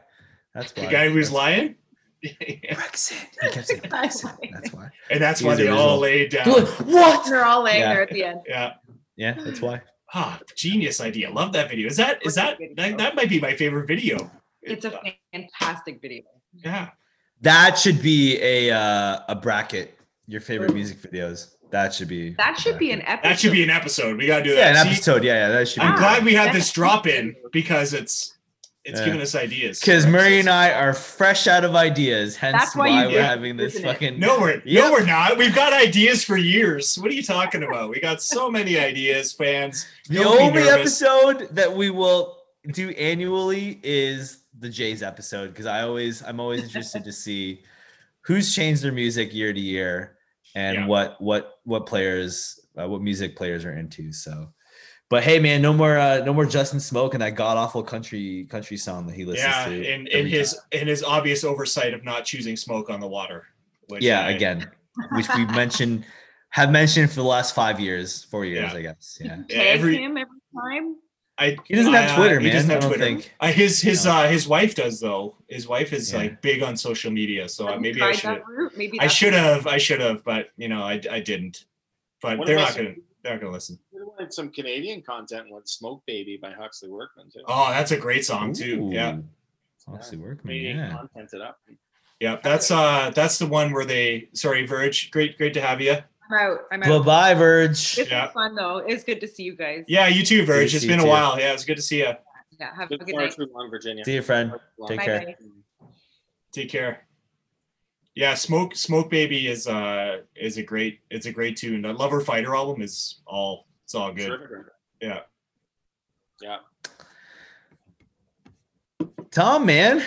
That's why. The guy who's lying. <laughs> Brexit. He kept saying <laughs> Brexit. That's why. and that's He why they the all original. laid down. What? They're all laying Yeah. there at the end. Yeah. Yeah, that's why. Ah, genius idea. Love that video. Is that is that that, that might be my favorite video. It's a fantastic video. yeah. That should be a uh, a bracket. Your favorite music videos. That should be. That should be an episode. That should be an episode. We gotta do Yeah, that. an episode. Yeah, yeah, that should be. I'm be. glad we had this drop in because it's it's Yeah. giving us ideas. Because Murray and. I are fresh out of ideas. Hence That's why why, we're it, having this isn't it? fucking. No, we're Yep. no, we're not. We've got ideas for years. What are you talking about? We got so many ideas, fans. The Don't only episode that we will do annually is the Jays episode because I always I'm always interested to see who's changed their music year to year and Yeah. what what what players uh, what music players are into. So, but hey, man, no more uh, no more Justin Smoak and that god awful country country song that he listens Yeah, to. in in every his time. in his obvious oversight of not choosing smoke on the water. Which yeah I- again, <laughs> which we mentioned have mentioned for the last five years, four years, Yeah. I guess. Yeah, Yeah, every him every time. I he doesn't have I, uh, Twitter, he doesn't have don't Twitter. think. Uh, his his No. uh his wife does though. His wife is Yeah. like big on social media, so uh, Have you maybe I should? Maybe I should have I should have, but you know I I didn't. But What they're not gonna they're not gonna listen. We wanted some Canadian content with "Smoke Baby" by Hawksley Workman too. Oh, that's a great song too. Yeah. Ooh, Foxy Workman, Canadian yeah. content it up. Yeah, that's uh that's the one where they sorry, Verge, great great to have you. I'm out. I'm Bye out. bye, Verge. This Yeah. fun though. It's good to see you guys. Yeah, you too, Verge. to It's see been you a too. while. Yeah, it's good to see you. Yeah. Have a Good good night. long, Virginia. See you, friend. Take Bye care. bye. Take care. Yeah, Smoke Smoke Baby is uh is a great it's a great tune. The Lover Fighter album is all it's all good. Terrific. Yeah. Yeah. Tom, man,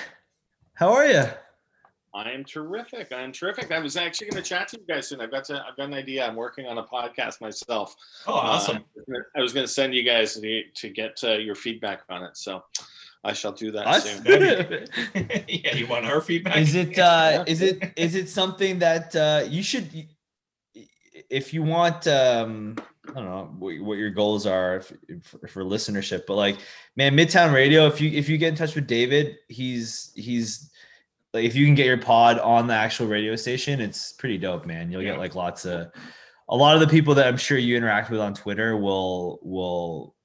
how are you? I am terrific. I'm terrific. I was actually going to chat to you guys soon. I've got to. I've got an idea. I'm working on a podcast myself. Oh, awesome. Uh, I was going to send you guys the, to get uh, your feedback on it. So I shall do that Us? soon. <laughs> <laughs> yeah, you want our feedback? is it uh <laughs> is it is it something that uh you should if you want um i don't know what, what your goals are if, for, for listenership but like man midtown radio if you if you get in touch with david he's he's like if you can get your pod on the actual radio station it's pretty dope man you'll Yeah. get like lots of a lot of the people that i'm sure you interact with on twitter will will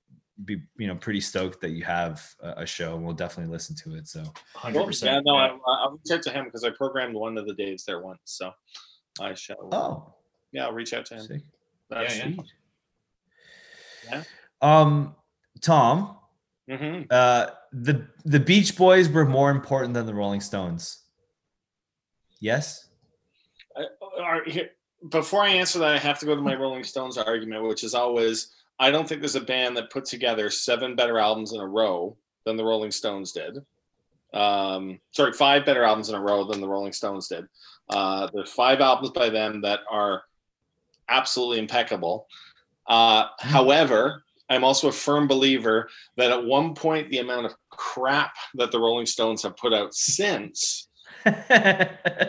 be you know pretty stoked that you have a, a show and we'll definitely listen to it so Hundred Well, percent. yeah, no, I, I'll reach out to him because I programmed one of the days there once. So I shall. oh yeah, I'll reach out to him. sick. That's, yeah. Sweet. Yeah. Um, Tom, hmm uh, the the Beach Boys were more important than the Rolling Stones. Yes. Are, here, before I answer that, I have to go to my Rolling Stones argument, which is always I don't think there's a band that put together seven better albums in a row than the Rolling Stones did. Um, sorry, five better albums in a row than the Rolling Stones did. Uh, there's five albums by them that are absolutely impeccable. Uh, however, I'm also a firm believer that at one point the amount of crap that the Rolling Stones have put out since <laughs>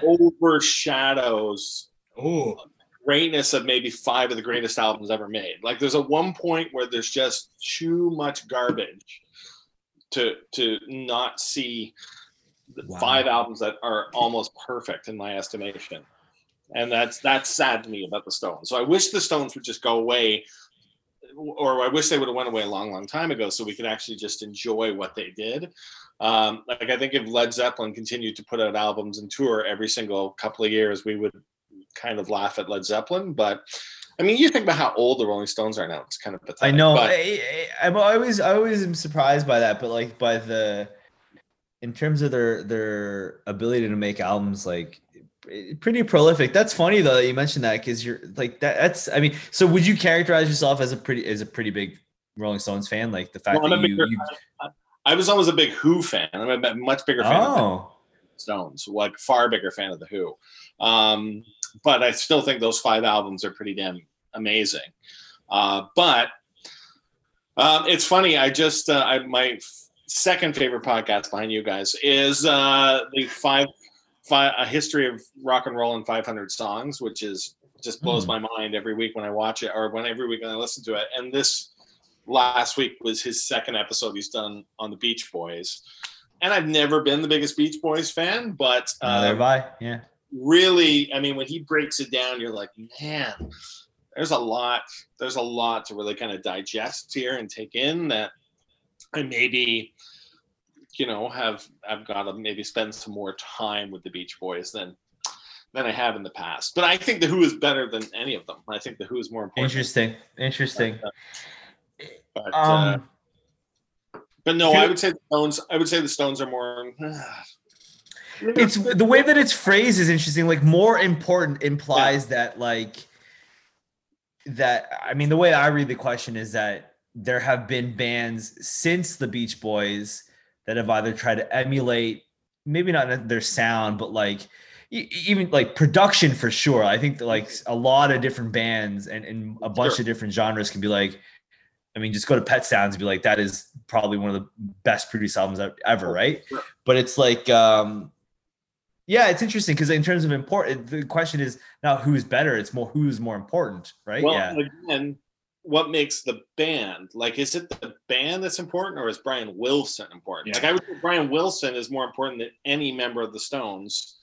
overshadows Oh, greatness of maybe five of the greatest albums ever made. Like there's a one point where there's just too much garbage to to not see Wow. five albums that are almost perfect in my estimation. And that's that's sad to me about the Stones. So I wish the Stones would just go away or I wish they would have went away a long, long time ago so we could actually just enjoy what they did. Um, like I think if Led Zeppelin continued to put out albums and tour every single couple of years, we would kind of laugh at Led Zeppelin. But I mean, you think about how old the Rolling Stones are now; it's kind of pathetic. I know. But, I, I, I'm always I always am surprised by that, but like by the in terms of their their ability to make albums, like pretty prolific. That's funny though that you mentioned that because you're like that. That's I mean, so would you characterize yourself as a pretty as a pretty big Rolling Stones fan? Like the fact Well, I'm that a you, bigger- you I was always a big Who fan. I'm a much bigger fan of oh Stones, like far bigger fan of the Who. Um, but I still think those five albums are pretty damn amazing. Uh, but um, it's funny. I just uh, I, my second favorite podcast behind you guys is uh, the five, five a history of rock and roll in 500 songs, which is just blows Hmm. my mind every week when I watch it or when every week when I listen to it. And this last week was his second episode he's done on the Beach Boys. And I've never been the biggest Beach Boys fan, but have I. Yeah. really, I mean, when he breaks it down, you're like, man, there's a lot, there's a lot to really kind of digest here and take in that I maybe, you know, have I've got to maybe spend some more time with the Beach Boys than than I have in the past. But I think the Who is better than any of them. I think the Who is more important. Interesting. Interesting. But, uh, Um, but no, I would say the Stones. I would say the Stones are more. <sighs> it's the way that it's phrased is interesting like more important implies that like that i mean the way i read the question is that there have been bands since the beach boys that have either tried to emulate maybe not their sound but like even like production for sure. I think like a lot of different bands and, and a bunch Sure. of different genres can be like i mean just go to pet sounds and be like that is probably one of the best produced albums ever right? Sure. but it's like um yeah it's interesting because in terms of important the question is now who's better it's more who's more important right? Well, yeah. again, what makes the band like? Is it the band that's important, or is Brian Wilson important? Like I would say, Brian Wilson is more important than any member of the Stones.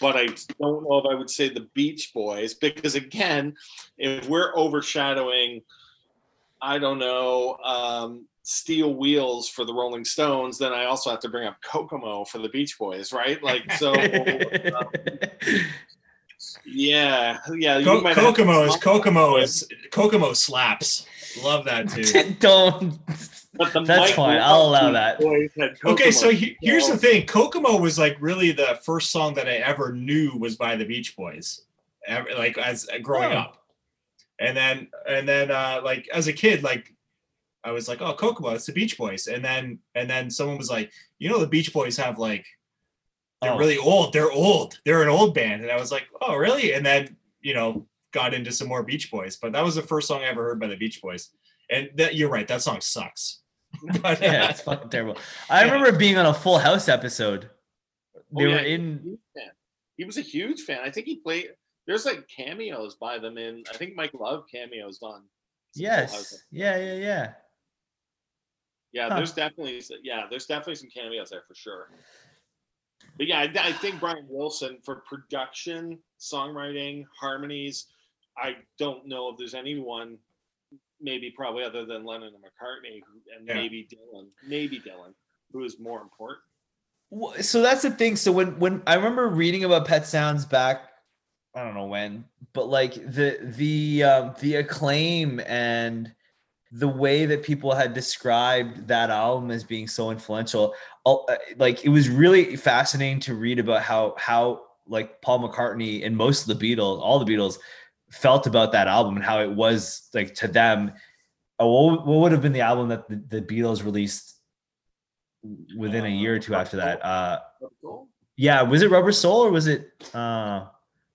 But I don't know if I would say the Beach Boys because again, if we're overshadowing, I don't know, um, Steel Wheels for the Rolling Stones, then I also have to bring up Kokomo for the Beach Boys, right? Like so. <laughs> um, yeah, yeah. you Co- Kokomo is Kokomo is Kokomo slaps. Love that <laughs> too. don't But the That's Mike fine, I'll allow that. Okay, so he, here's the thing. Kokomo was like really the first song that I ever knew was by the Beach Boys, ever, like as uh, growing Oh. up. And then and then uh like as a kid, like I was like, oh Kokomo, it's the Beach Boys. And then and then someone was like, you know, the Beach Boys have like they're Oh. really old. They're old. They're an old band. And I was like, oh, really? And then, you know, got into some more Beach Boys. But that was the first song I ever heard by the Beach Boys. And that you're right, that song sucks. <laughs> But yeah, uh, it's fucking terrible. I Yeah. remember being on a Full House episode. Oh, they Oh, were yeah, he was a in. He was a huge fan. I think he played. There's like cameos by them in. I think Mike Love cameos on. some Full House. Yes. Yeah, yeah, yeah. Yeah, Huh. there's definitely yeah, there's definitely some cameos there for sure. But yeah, I, I think Brian Wilson for production, songwriting, harmonies. I don't know if there's anyone, maybe probably other than Lennon and McCartney, and Yeah. maybe Dylan, maybe Dylan, who is more important. Well, So that's the thing. So when when I remember reading about Pet Sounds back, I don't know when, but like the the um, the acclaim and the way that people had described that album as being so influential, like it was really fascinating to read about how how like Paul McCartney and most of the Beatles, all the Beatles, felt about that album and how it was like to them. uh, What, what would have been the album that the, the Beatles released within a year or two after that? Uh, yeah, was it Rubber Soul or was it? Uh,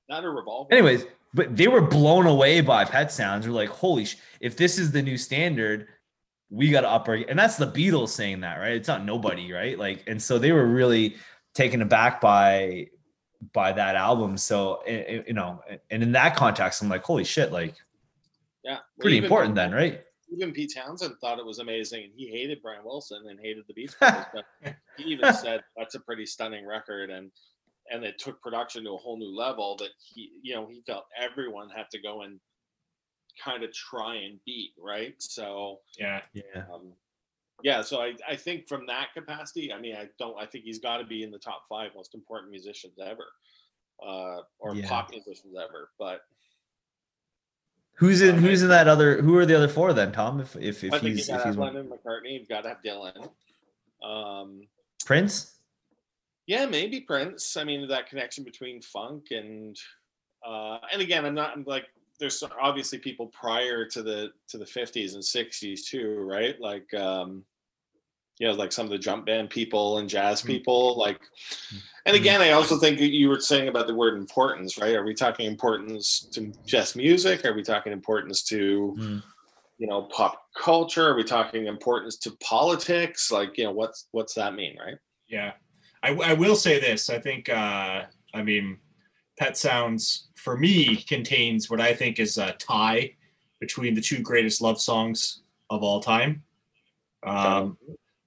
Not a revolver. anyways, but they were blown away by Pet Sounds. They're like, holy, sh- if this is the new standard, we got to up our. And that's the Beatles saying that, right? It's not nobody, right? Like, and so they were really taken aback by by that album. So, eh, eh, you know, and in that context, I'm like, holy shit, like, Yeah, well, pretty important then, right? Even Pete Townshend thought it was amazing, and he hated Brian Wilson and hated the Beach Boys. but he even <laughs> said that's a pretty stunning record, and and it took production to a whole new level that he, you know, he felt everyone had to go and kind of try and beat, right? So yeah, yeah, um, yeah. So I I think from that capacity, I mean, I don't, I think he's got to be in the top five most important musicians ever, uh, or Yeah. pop musicians ever, but. Who's in Who's in that other? Who are the other four then, Tom? If if, if I he's you if got to he's have one, Lennon McCartney. You've got to have Dylan. Um, Prince. yeah, maybe Prince. I mean, that connection between funk and uh, and again, I'm not I'm like there's obviously people prior to the to the 50s and 60s too, right? Like um, you know, like some of the jump band people and jazz people, like. And again, I also think you were saying about the word importance, right? Are we talking importance to just music? Are we talking importance to Mm. you know pop culture are we talking importance to politics like you know what's what's that mean right Yeah. I, I will say this. I think, uh, I mean, Pet Sounds for me contains what I think is a tie between the two greatest love songs of all time. Um,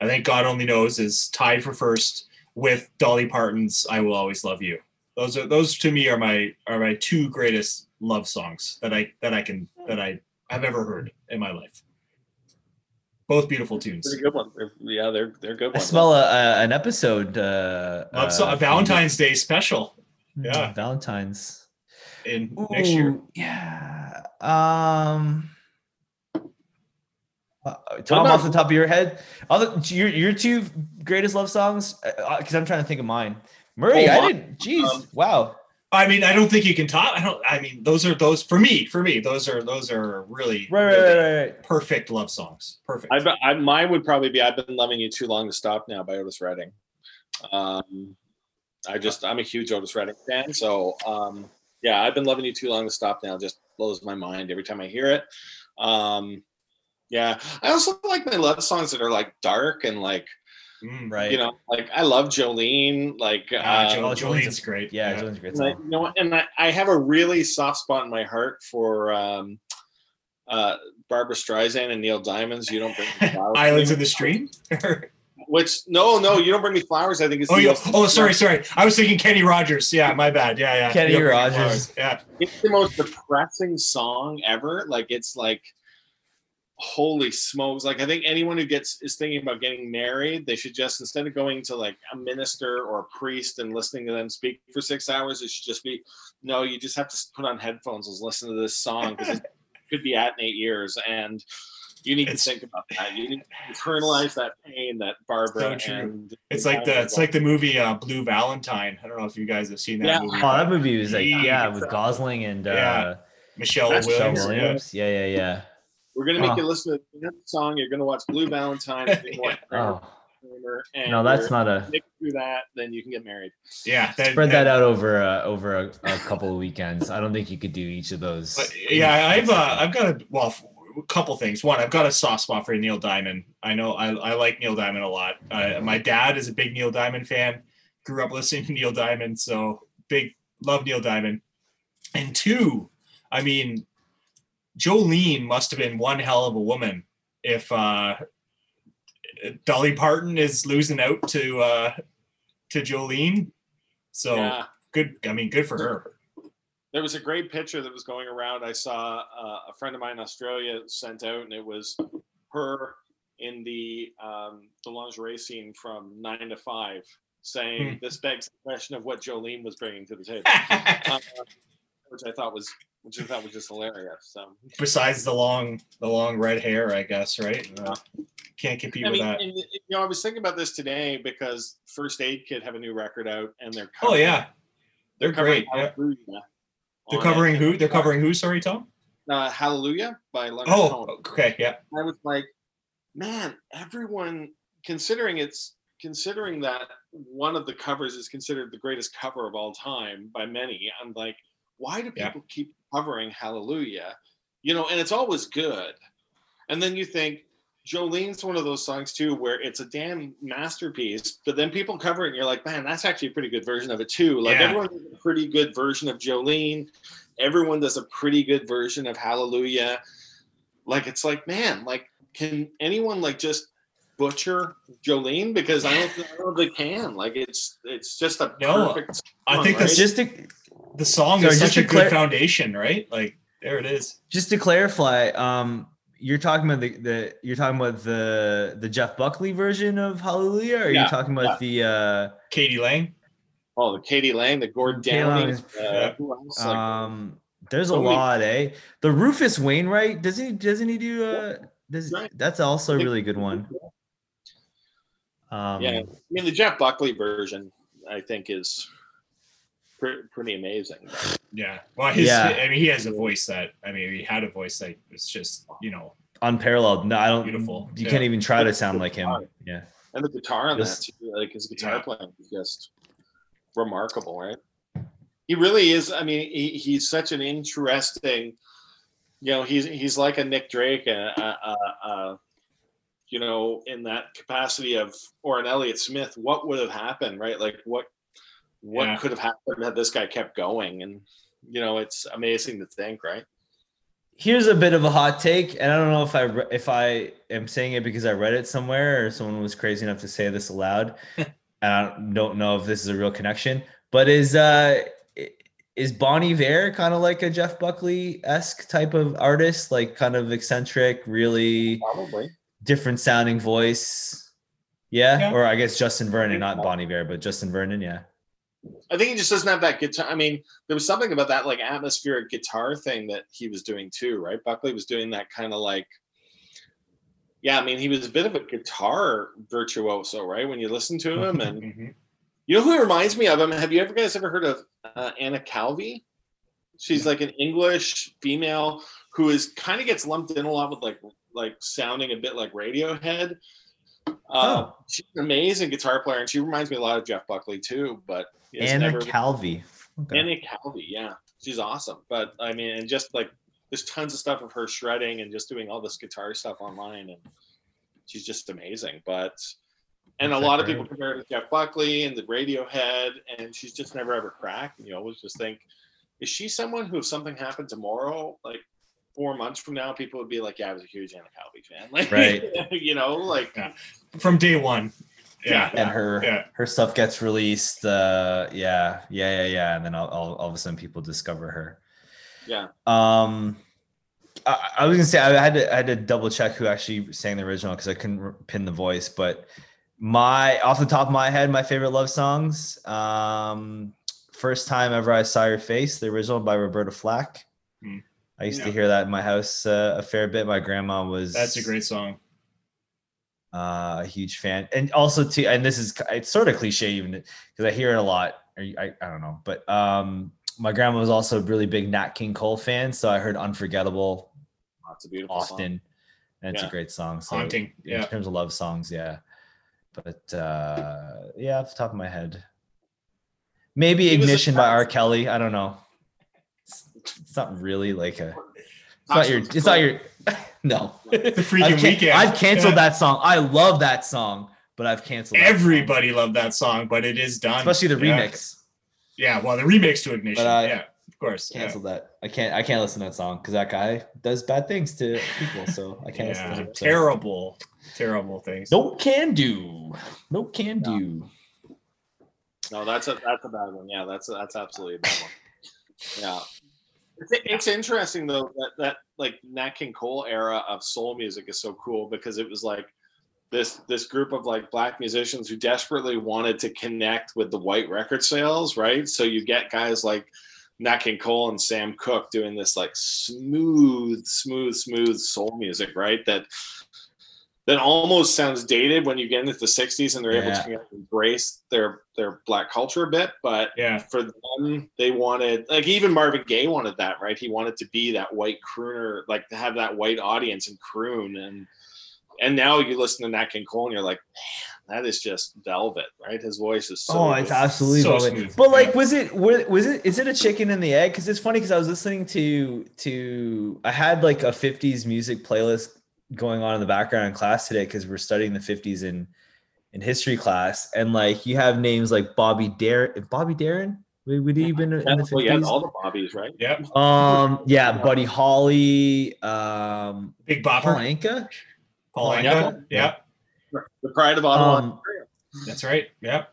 I think God Only Knows is tied for first with Dolly Parton's "I Will Always Love You." Those are those to me are my are my two greatest love songs that I that I can that I have ever heard in my life. Both beautiful tunes. pretty good one They're- yeah they're they're good I smell a, a, an episode. Uh, Love song- uh, a Valentine's <laughs> Day special Yeah, Valentine's. in next year. Yeah. Um. uh, Tom, off the top of your head, other your your two greatest love songs, because I'm trying to think of mine. Murray, Oh, I didn't. Jeez, um, wow. I mean, I don't think you can top. I don't. I mean, those are those for me. For me, those are those are really, Right, right, really right, right. perfect love songs. Perfect. I, bet- I mine would probably be i've been loving you too long to stop now by otis redding um i just i'm a huge otis redding fan so um yeah i've been loving you too long to stop now just blows my mind every time i hear it um yeah i also like my love songs that are like dark and like Mm. Right. you know like i love jolene like Ah, uh, Jo- Oh, Jolene's Jolene's great. Yeah, Yeah. Jolene's a great And I, you know, and I, I have a really soft spot in my heart for um, uh, Barbra Streisand and Neil Diamond's "You Don't Bring Me Flowers." Islands in the Stream. <laughs> Which no, no, "You Don't Bring Me Flowers." I think is oh, the yeah. most- oh, sorry, sorry. I was thinking Kenny Rogers. Yeah, my bad. Yeah, yeah. Kenny Yeah, Rogers. Yeah. It's the most depressing song ever. Like it's like, holy smokes! Like I think anyone who gets is thinking about getting married, they should just instead of going to like a minister or a priest and listening to them speak for six hours, it should just be no. You just have to put on headphones and listen to this song because it <laughs> could be at in eight years and. You need It's- to think about that. You need to internalize that pain that Barbra So true. and It's like the it's like the movie uh, Blue Valentine. I don't know if you guys have seen that Yeah. movie. Oh, that movie was like Yeah, yeah, with Gosling and uh, Yeah. Michelle That's Michelle Williams. yeah. Williams. Yeah, yeah, yeah. We're gonna make Oh. you listen to that song. You're gonna watch Blue Valentine. <laughs> and you're gonna watch Oh, No, that's not a- Make it through that, then you can get married. Yeah, that, Spread that out over uh, over a, a couple of weekends. I don't think you could do each of those. But yeah, I've uh, I've got a well, f- a couple things. One, I've got a soft spot for Neil Diamond. I know I, I like Neil Diamond a lot. Uh, my dad is a big Neil Diamond fan. Grew up <laughs> listening to Neil Diamond, so big love Neil Diamond. And two, I mean, Jolene must have been one hell of a woman if uh, Dolly Parton is losing out to uh, to Jolene. So Yeah. good. I mean, good for her. There was a great picture that was going around. I saw uh, a friend of mine in Australia sent out, and it was her in the um, the lingerie scene from Nine to Five, saying, Hmm. "This begs the question of what Jolene was bringing to the table," <laughs> uh, which I thought was which I thought was just hilarious. So besides the long the long red hair i guess right Uh, can't compete I with that and, you know, I was thinking about this today because First Aid Kit have a new record out, and they're oh yeah they're covering great yeah. They're covering who they're covering who sorry tom uh, Hallelujah by Leonard oh Cohen. okay yeah I was like, man, everyone considering it's considering that one of the covers is considered the greatest cover of all time by many. I'm like, why do Yeah. people keep covering Hallelujah? You know, and it's always good. And then you think Jolene's one of those songs too, where it's a damn masterpiece, but then people cover it and you're like, man, that's actually a pretty good version of it too. Like Yeah. everyone does a pretty good version of Jolene. Everyone does a pretty good version of Hallelujah. Like it's like, man, like can anyone like just butcher Jolene? Because I don't, think- I don't think they can. Like it's it's just a No, perfect. i song, think right? that's just to the song Sorry, is such a to clar- good foundation right like there it is just to clarify, um, you're talking about the, the you're talking about the the Jeff Buckley version of Hallelujah, or are Yeah, you talking about the uh k.d. lang oh the k.d. lang, the Gordon Katie Downing. Uh, who? Like, um there's a so many- lot, eh? The Rufus Wainwright, doesn't he doesn't he do uh does, that's also a really good one. Um yeah, I mean the Jeff Buckley version, I think is pre- pretty amazing. yeah well his Yeah. i mean he has a voice that i mean he had a voice that was just you know unparalleled. No, I don't Beautiful. you Yeah. can't even try to sound like him. Yeah. And the guitar on Just- that too, like his guitar Yeah. playing is just remarkable, right? He really is. I mean, he, he's such an interesting. You know, he's he's like a Nick Drake, uh, uh, uh, you know, in that capacity of or an Elliott Smith. What would have happened, right? Like what what Yeah. could have happened had this guy kept going? And you know, it's amazing to think, right? Here's a bit of a hot take, and I don't know if I if I am saying it because I read it somewhere or someone was crazy enough to say this aloud. <laughs> and I don't know if this is a real connection, but is uh is Bon Iver kind of like a Jeff Buckley esque type of artist, like kind of eccentric, really Probably. different sounding voice? Yeah, Yeah. or I guess Justin Vernon, not Bon Iver, but Justin Vernon. Yeah, I think he just doesn't have that guitar. I mean, there was something about that like atmospheric guitar thing that he was doing too, right? Buckley was doing that kind of like, yeah. I mean, he was a bit of a guitar virtuoso, right? When you listen to him, and <laughs> Mhm. you know who he reminds me of him? Have you ever guys ever heard of uh, Anna Calvi? She's like an English female who is kind of gets lumped in a lot with like like sounding a bit like Radiohead. Uh, Oh. She's an amazing guitar player, and she reminds me a lot of Jeff Buckley too. But Anna never- Calvi. Okay. Anna Calvi, yeah, she's awesome. But I mean, and just like there's tons of stuff of her shredding and just doing all this guitar stuff online, and she's just amazing. But and a Check lot of people compare her to Jeff Buckley and the Radiohead, and she's just never ever cracked. And you always just think, is she someone who, if something happened tomorrow, like four months from now, people would be like, "Yeah, I was a huge Anna Calvi fan." <laughs> Like, Right. <laughs> you know, like Yeah. from day one yeah and her Yeah. her stuff gets released. Uh, yeah, yeah, yeah, yeah, and then all, all, all of a sudden people discover her. yeah. Um, I, I was gonna say I had to I had to double check who actually sang the original because I couldn't r- pin the voice, but my off the top of my head, my favorite love songs. Um, first time ever I saw your face, the original by Roberta Flack. Hmm. I used to hear that in my house uh, a fair bit. My grandma was that's a great song uh, a huge fan, and also too, and this is it's sort of cliche even because I hear it a lot. Or I, I don't know, but um, my grandma was also a really big Nat King Cole fan, so I heard "Unforgettable" That's a beautiful song. often, and it's Yeah. a great song. So Haunting, in yeah. terms of love songs, yeah. but uh, yeah, off the top of my head, maybe He was a- Ignition by R. Kelly. I don't know. It's, it's not really like a. It's not your. It's not your. <laughs> No. The freaking I've, can- weekend. I've canceled Yeah. that song. I love that song, but I've canceled that song. Everybody loved that song, but it is done. especially the Yeah. remix. Yeah, well, the remix to Ignition. But I yeah, of course. yeah. Canceled that. I can't. I can't listen to that song because that guy does bad things to people. So I can't listen Yeah, to him. So. terrible, terrible things. No can do. No can do. No, that's a that's a bad one. Yeah, that's that's absolutely a bad one. Yeah, it's, interesting though that that like Nat King Cole era of soul music is so cool because it was like this this group of like black musicians who desperately wanted to connect with the white record sales, right? So you get guys like Nat King Cole and Sam Cooke doing this like smooth, smooth, smooth soul music, right? That that almost sounds dated when you get into the 60s and they're able to kind of embrace their their black culture a bit but Yeah. for them they wanted like even marvin gaye wanted that right he wanted to be that white crooner like to have that white audience and croon and and now you listen to nat king cole and you're like man that is just velvet right his voice is so oh, it's absolutely so velvet. smooth. But like, was it was it is it a chicken and the egg? Because it's funny because I was listening to to I had like a '50s music playlist going on in the background in class today because we're studying the '50s in in history class, and like you have names like Bobby Darin, Bobby Darin. Would, would he been in the well, you had 50s? all the bobbies right Yep. Um, yeah, Buddy Holly, um, Big Paul Bopper. Anka. Paul Paul Anka. Anka. Yeah, the pride of ottawa Um, that's right. Yep.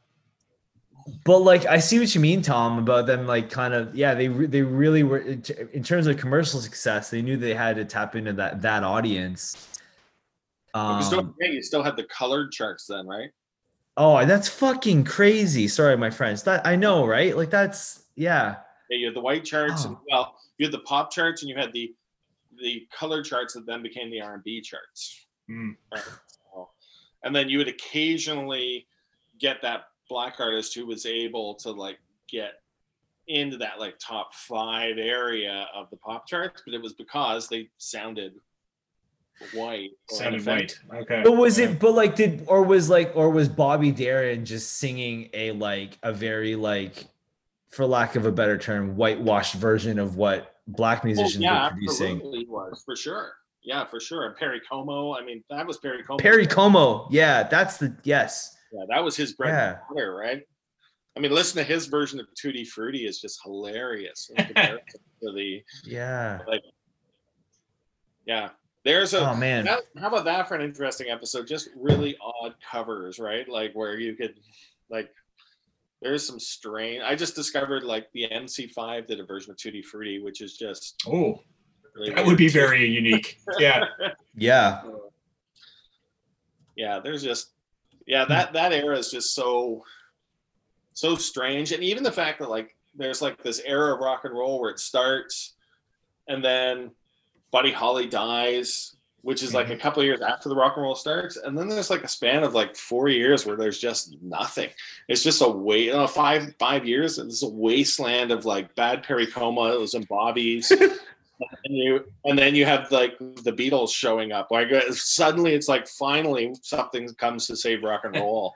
but like I see what you mean, Tom, about them like kind of yeah they re- they really were in in terms of commercial success they knew they had to tap into that that audience. Um, forget, you still had the colored charts then right oh, that's fucking crazy. Sorry, my friends. That I know, right? Like that's yeah. Yeah, you had the white charts, and Oh. well, you had the pop charts, and you had the the color charts that then became the R and B charts. Mm. Right. So- and then you would occasionally get that black artist who was able to like get into that like top five area of the pop charts, but it was because they sounded white. or Sounded unoffensive. white. Okay. But was Yeah. it? But like, did or was like or was Bobby Darin just singing a like a very like, for lack of a better term, whitewashed version of what black musicians yeah, were producing? absolutely he was for sure. Yeah, for sure. And Perry Como, I mean, that was Perry Como. Perry Como, yeah, that's the yes. Yeah, that was his bread Yeah. and butter, right? I mean, listen to his version of Tutti Frutti is just hilarious in <laughs> to the Yeah. like. Yeah, there's a. Oh man. How, how about that for an interesting episode? Just really odd covers, right? Like where you could, like, there's some strange. I just discovered like the MC5 did a version of Tutti Frutti, which is just Oh, really that would be very unique. Yeah. <laughs> Yeah. Uh, yeah there's just yeah that that era is just so so strange and even the fact that like there's like this era of rock and roll where it starts and then buddy holly dies which is like a couple of years after the rock and roll starts and then there's like a span of like four years where there's just nothing it's just a wait uh, five five years and it's a wasteland of like bad perry comos and bobbies <laughs> and you and then you have like the Beatles showing up. Like uh, suddenly, it's like finally something comes to save rock and roll.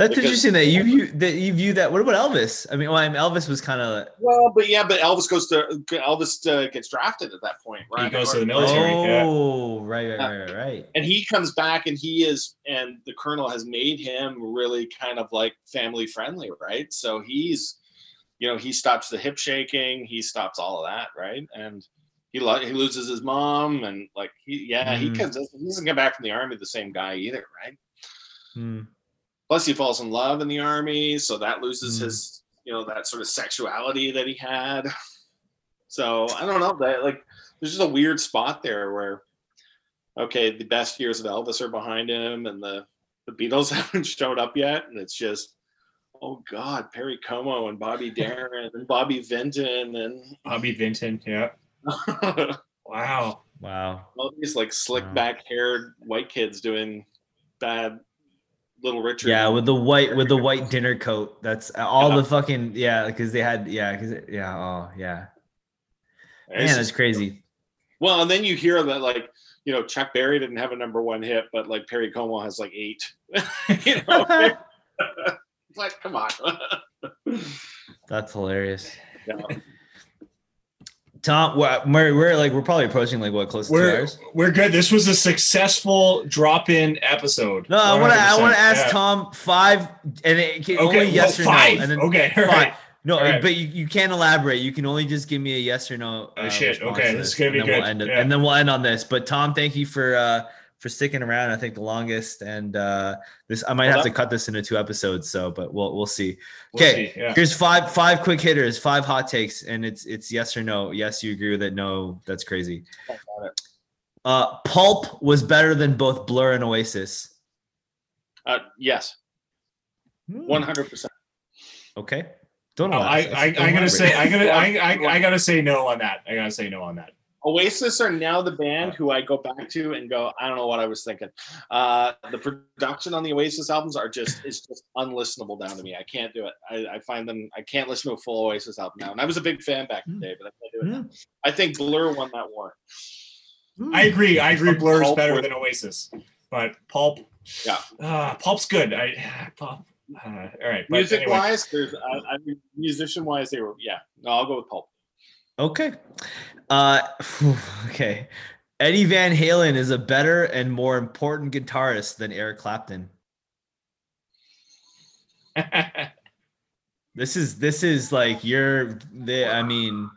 That's Because- interesting that you view that you view that. What about Elvis? I mean, well, I mean, Elvis was kind of Well, but yeah, but Elvis goes to Elvis uh, gets drafted at that point, right? He goes to the military. yeah. oh right, right, right, right, right. and he comes back and he is and the colonel has made him really kind of like family friendly right so he's you know he stops the hip shaking he stops all of that right and he lo- he loses his mom and like he yeah he Mhm. comes he doesn't come back from the army the same guy either right Hmm. Plus he falls in love in the army so that loses Mm. his you know that sort of sexuality that he had so i don't know that like there's just a weird spot there where okay the best years of elvis are behind him and the the beatles <laughs> haven't showed up yet and it's just oh god perry como and bobby <laughs> darin and bobby vinton and Bobby Vinton. Yeah. <laughs> Wow. Wow. all these like slick Wow. back haired white kids doing bad little richard Yeah, with the white with the white dinner coat. That's all Yeah. the fucking yeah, because they had yeah, because yeah, oh yeah, It's man, just- that's crazy. Well, and then you hear that like you know, Chuck Berry didn't have a number one hit, but like Perry Como has like eight. <laughs> you know, <laughs> it's like come on. <laughs> That's hilarious. Yeah. Tom, we're, we're, like we're probably approaching like what close to two We're hours. we're good. This was a successful drop-in episode. No, I want to. I want to ask yeah. Tom five, and it can, Okay, only yes well, or five. no. And then Okay, five. right. No, right. but you, you can't elaborate. You can only just give me a yes or no. Oh, uh, shit. Okay, this is gonna be and then We'll good. end it, Yeah. And then we'll end on this. But Tom, thank you for uh for sticking around. I think the longest, and uh this I might Well, have to cut this into two episodes. So, but we'll we'll see. We'll Okay, see, yeah. here's five five quick hitters, five hot takes, and it's it's yes or no. Yes, you agree with it. No, that's crazy. Uh, Pulp was better than both Blur and Oasis. Uh, yes, one hundred percent. Okay. Don't Oh, know. I, I, I gotta say, I gotta, I, I, <laughs> I gotta say no on that. I gotta say no on that. Oasis are now the band who I go back to and go, I don't know what I was thinking. Uh, the production on the Oasis albums are just is just unlistenable down to me. I can't do it. I, I find them. I can't listen to a full Oasis album now. And I was a big fan back in the day, but I can't do it. now. I think Blur won that war. I agree. I agree. Blur's Pulp better than Oasis, but Pulp, Yeah. uh, Pulp's good. I, <sighs> Pulp. Uh, all right. Music anyway. wise, there's I, I mean, musician wise, they were yeah. No, I'll go with Pulp. Okay. Uh <sighs> okay. Eddie Van Halen is a better and more important guitarist than Eric Clapton. <laughs> This is this is like you're the I mean,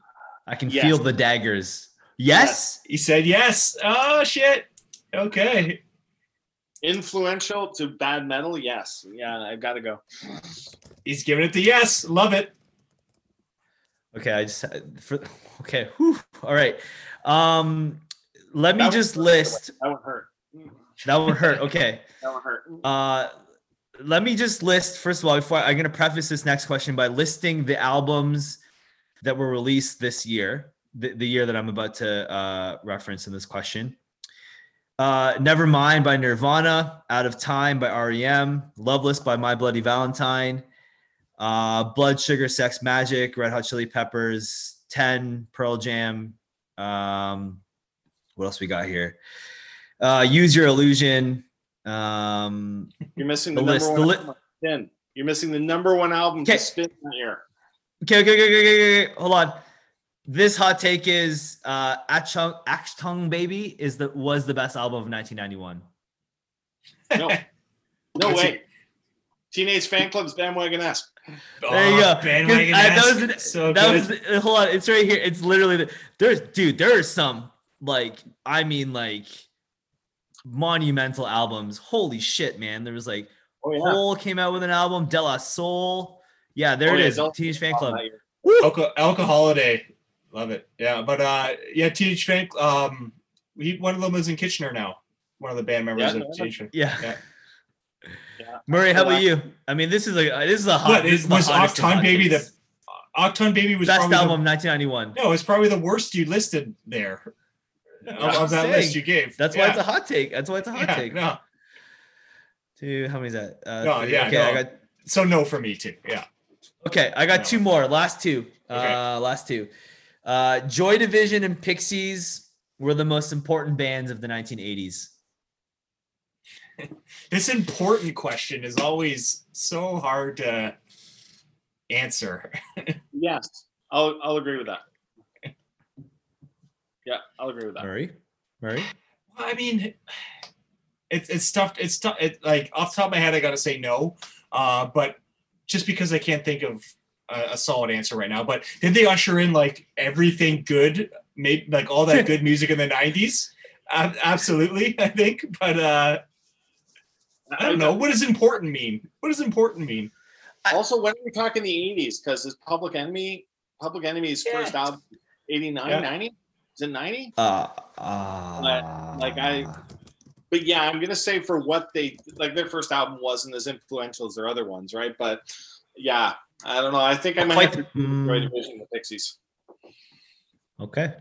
I can Yes. feel the daggers. Yes? He said yes. Oh shit. Okay. Influential to bad metal, yes. Yeah, I've gotta go. He's giving it the yes. Love it. Okay, I just for okay. whew, all right. Um let me just hurt. list That would hurt. that would hurt. Okay. <laughs> That would hurt. Uh, let me just list first of all. Before I, I'm going to preface this next question by listing the albums that were released this year, the, the year that I'm about to uh, reference in this question. Uh, Nevermind by Nirvana, Out of Time by REM, Loveless by My Bloody Valentine, uh, Blood Sugar Sex Magik, Red Hot Chili Peppers, Ten, Pearl Jam. Um, what else we got here? Uh, Use Your Illusion. Um, You're missing the, The number list- one the li-. You're missing the number one album Okay. to spin year. Okay, okay, okay, okay, okay, okay. Hold on. This hot take is uh Achtung Achtung Baby is the was the best album of 1991. No, <laughs> no way. Teenage Fanclub's bandwagon esque. There you go. 'Cause bandwagon I- that was esque. the- So that good. was hold on. It's right here. It's literally the, there's dude. There are some like I mean like monumental albums. Holy shit, man! There was like Oh yeah. Hole came out with an album. De La Soul. Yeah, there Oh, it yeah, is. Del- Teenage Fanclub. that year. Alka, Alka Holiday. Love it. Yeah, but uh, yeah, Teenage Fan. Um, he one of them is in Kitchener now. One of the band members Yeah, of yeah. Teenage Fan. Yeah. Yeah. Yeah. Murray, how about you? I mean, this is a this is a hot. What is was Achtung Baby the Achtung Baby was best album The, of 1991. no, it's probably the worst you listed there of, of that saying. list you gave. That's why it's a hot take. That's why it's a hot Yeah, take. No, Two. How many is that? Uh, No, three. yeah, Okay, I got. so no for me too. Yeah. Okay, I got No. two more. Last two. Okay. Uh, last two. Uh, Joy Division and Pixies were the most important bands of the 1980s. This important question is always so hard to answer. <laughs> Yes, I'll I'll agree with that. Yeah, I'll agree with that. Murray, Murray. Well, I mean, it's it's tough. It's tough. It, like off the top of my head, I got to say no. Uh, but just because I can't think of a, a solid answer right now. But did they usher in like everything good, made like all that <laughs> good music in the '90s? Ab- absolutely, <laughs> I think. But uh, I don't know. What does important mean? What does important mean? Also, when are we talking the 80s? Because his Public Enemy, Public Enemy's Yeah. first album, 89, Yeah. 90? Is it 90? Uh, uh, But, like, I- But yeah, I'm gonna say for what they like, their first album wasn't as influential as their other ones, right? But yeah, I don't know. I think I might Quite- have to enjoy mm, Division the Pixies. okay.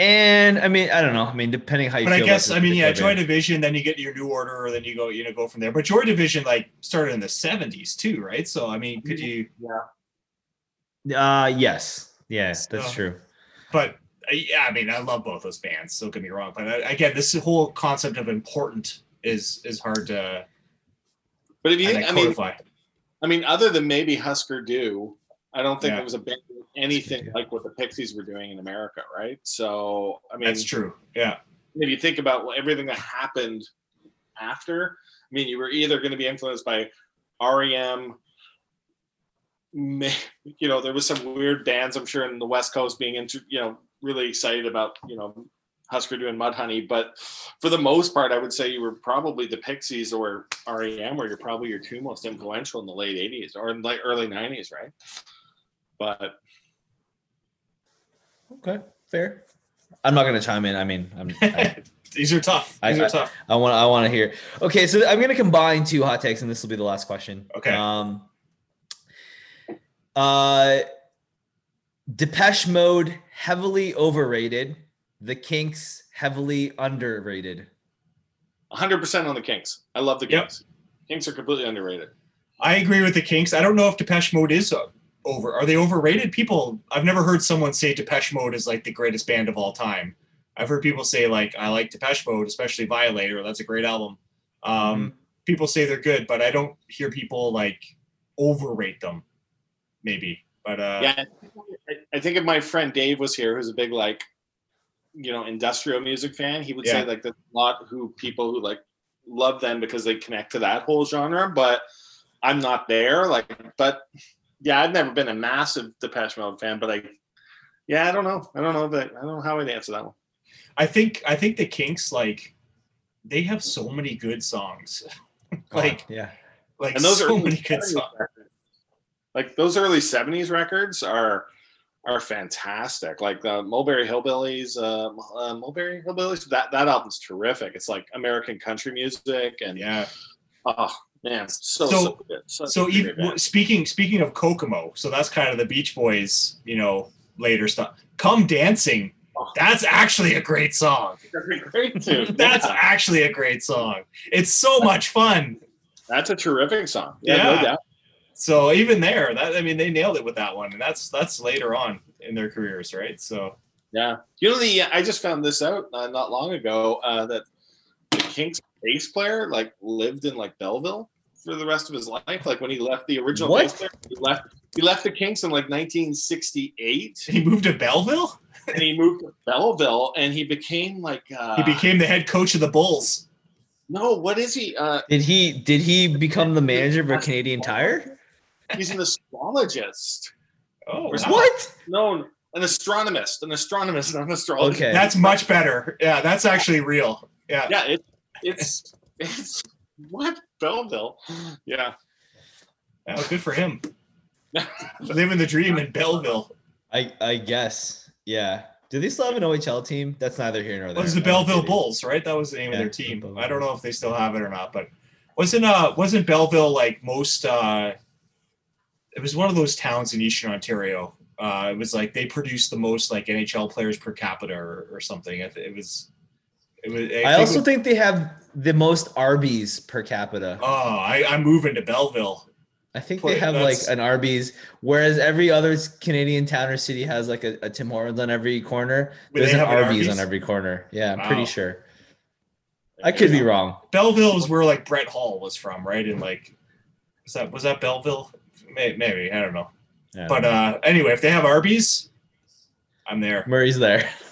And I mean, I don't know. I mean, depending how you But I feel about guess this I mean, yeah, particular Joy band. Division. Then you get your new order, or then you go, you know, go from there. But Joy Division like started in the '70s too, right? So I mean, could you? Yeah. Uh, yes. Yeah, that's true. But Uh, yeah, I mean, I love both those bands. Don't get me wrong, but uh, again, this whole concept of important is is hard to. But if you, I mean. I mean, other than maybe Husker Du, I don't think Yeah. there was a band doing anything like what the Pixies were doing in America, right? So, I mean, That's true. Yeah. if you think about everything that happened after, I mean, you were either going to be influenced by REM. You know, there was some weird bands, I'm sure, in the West Coast being into, you know, really excited about, you know, Husker Du and Mudhoney. But for the most part, I would say you were probably the Pixies or REM, where you're probably your two most influential in the late 80s or in like early 90s, right? But Okay, fair. I'm not gonna chime in. I mean, I'm. I, <laughs> These are tough. I- These I- are tough. I want. I want to hear. Okay, so I'm gonna combine two hot takes, and this will be the last question. Okay. Um. Uh. Depeche Mode heavily overrated. The Kinks heavily underrated. 100% on the Kinks. I love the Yep. Kinks. Kinks are completely underrated. I agree with the Kinks. I don't know if Depeche Mode is uh, over. Are they overrated? People, I've never heard someone say Depeche Mode is like the greatest band of all time. I've heard people say like I like Depeche Mode, especially Violator. That's a great album. Um, People say they're good, but I don't hear people like overrate them. Maybe, but uh, yeah, I, I think if my friend Dave was here, who's a big like, you know, industrial music fan, he would Yeah. say like there's a lot who people who like love them because they connect to that whole genre. But I'm not there. Like, but yeah, I've never been a massive Depeche Mode fan, but I, yeah, I don't know. I don't know that I don't know how I'd answer that one. I think I think the Kinks like they have so many good songs. <laughs> like yeah, like and those so are early many good 70s songs. records. Like those early '70s records are are fantastic. Like the Muswell Hillbillies, uh, uh, Muswell Hillbillies. That that album's terrific. It's like American country music, and Yeah. oh man, so So- so, so even speaking speaking of Kokomo, so that's kind of the Beach Boys, you know, later stuff. Come dancing. That's actually a great song. <laughs> great tune. <laughs> That's Yeah. actually a great song. It's so much fun. That's a terrific song. Yeah, no Yeah. doubt. So even there, that I mean, they nailed it with that one, and that's that's later on in their careers, right? So Yeah, you know the I just found this out uh, not long ago uh, that the Kinks bass player like lived in like Belleville for the rest of his life. Like when he left the original What? bass player, he left he left the Kinks in like 1968, he moved to Belleville. and he moved to Belleville, and he became like uh, He became the head coach of the Bulls. no, what is he? Uh, Did he? Did he become the manager of a Canadian Tire? he's an astrologist. Oh, wow. What? No, an astronomist, an astronomist, not an astrologist. Okay. That's much better. Yeah, that's actually real. Yeah. yeah, it, it's it's what Belleville. Yeah. Oh, good for him. <laughs> Living the dream in Belleville. I I guess. Yeah. Do they still have an OHL team? That's neither here nor there. Well, it was the Belleville. Bulls, right? That was the name of their team. I don't know if they still have it or not, but wasn't uh wasn't Belleville like most uh it was one of those towns in eastern Ontario. Uh it was like they produced the most like NHL players per capita or, or something. It, it was it was I think also was- think they have the most Arby's per capita. Oh, I, I'm moving to Belleville. I think they have like an Arby's, whereas every other Canadian town or city has like a, a Tim Hortons on every corner. There's they an have an Arby's, Arby's? on every corner. Yeah, I'm Wow. pretty sure. I could be wrong. Belleville is where like Brett Hull was from, right? And like was that was that Belleville? May- Maybe, I don't know. Yeah. But uh anyway, if they have Arby's, I'm there. Murray's there. <laughs>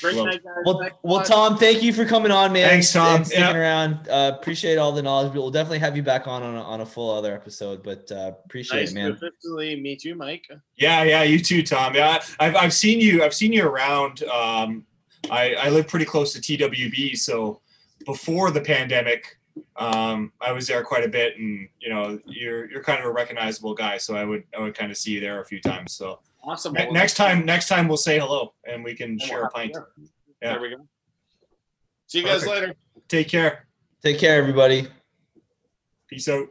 Great Well- night, guys. Well, well. Tom, thank you for coming on, man. Thanks, and Tom. sticking Yeah. around. Uh, appreciate all the knowledge. We'll definitely have you back on on a, on a full other episode. But uh, appreciate Nice it, to man. officially meet you, Mike. Yeah, yeah, you too, Tom. Yeah, I've, I've seen you. I've seen you around. Um, I, I live pretty close to TWB, so before the pandemic, um, I was there quite a bit, and you know, you're you're kind of a recognizable guy, so I would I would kind of see you there a few times. So Awesome. ne- Well, next time, next time we'll say hello and we can we'll share a pint. yeah. Yeah. There we go. See you guys later. Take care. Take care, everybody. Peace out.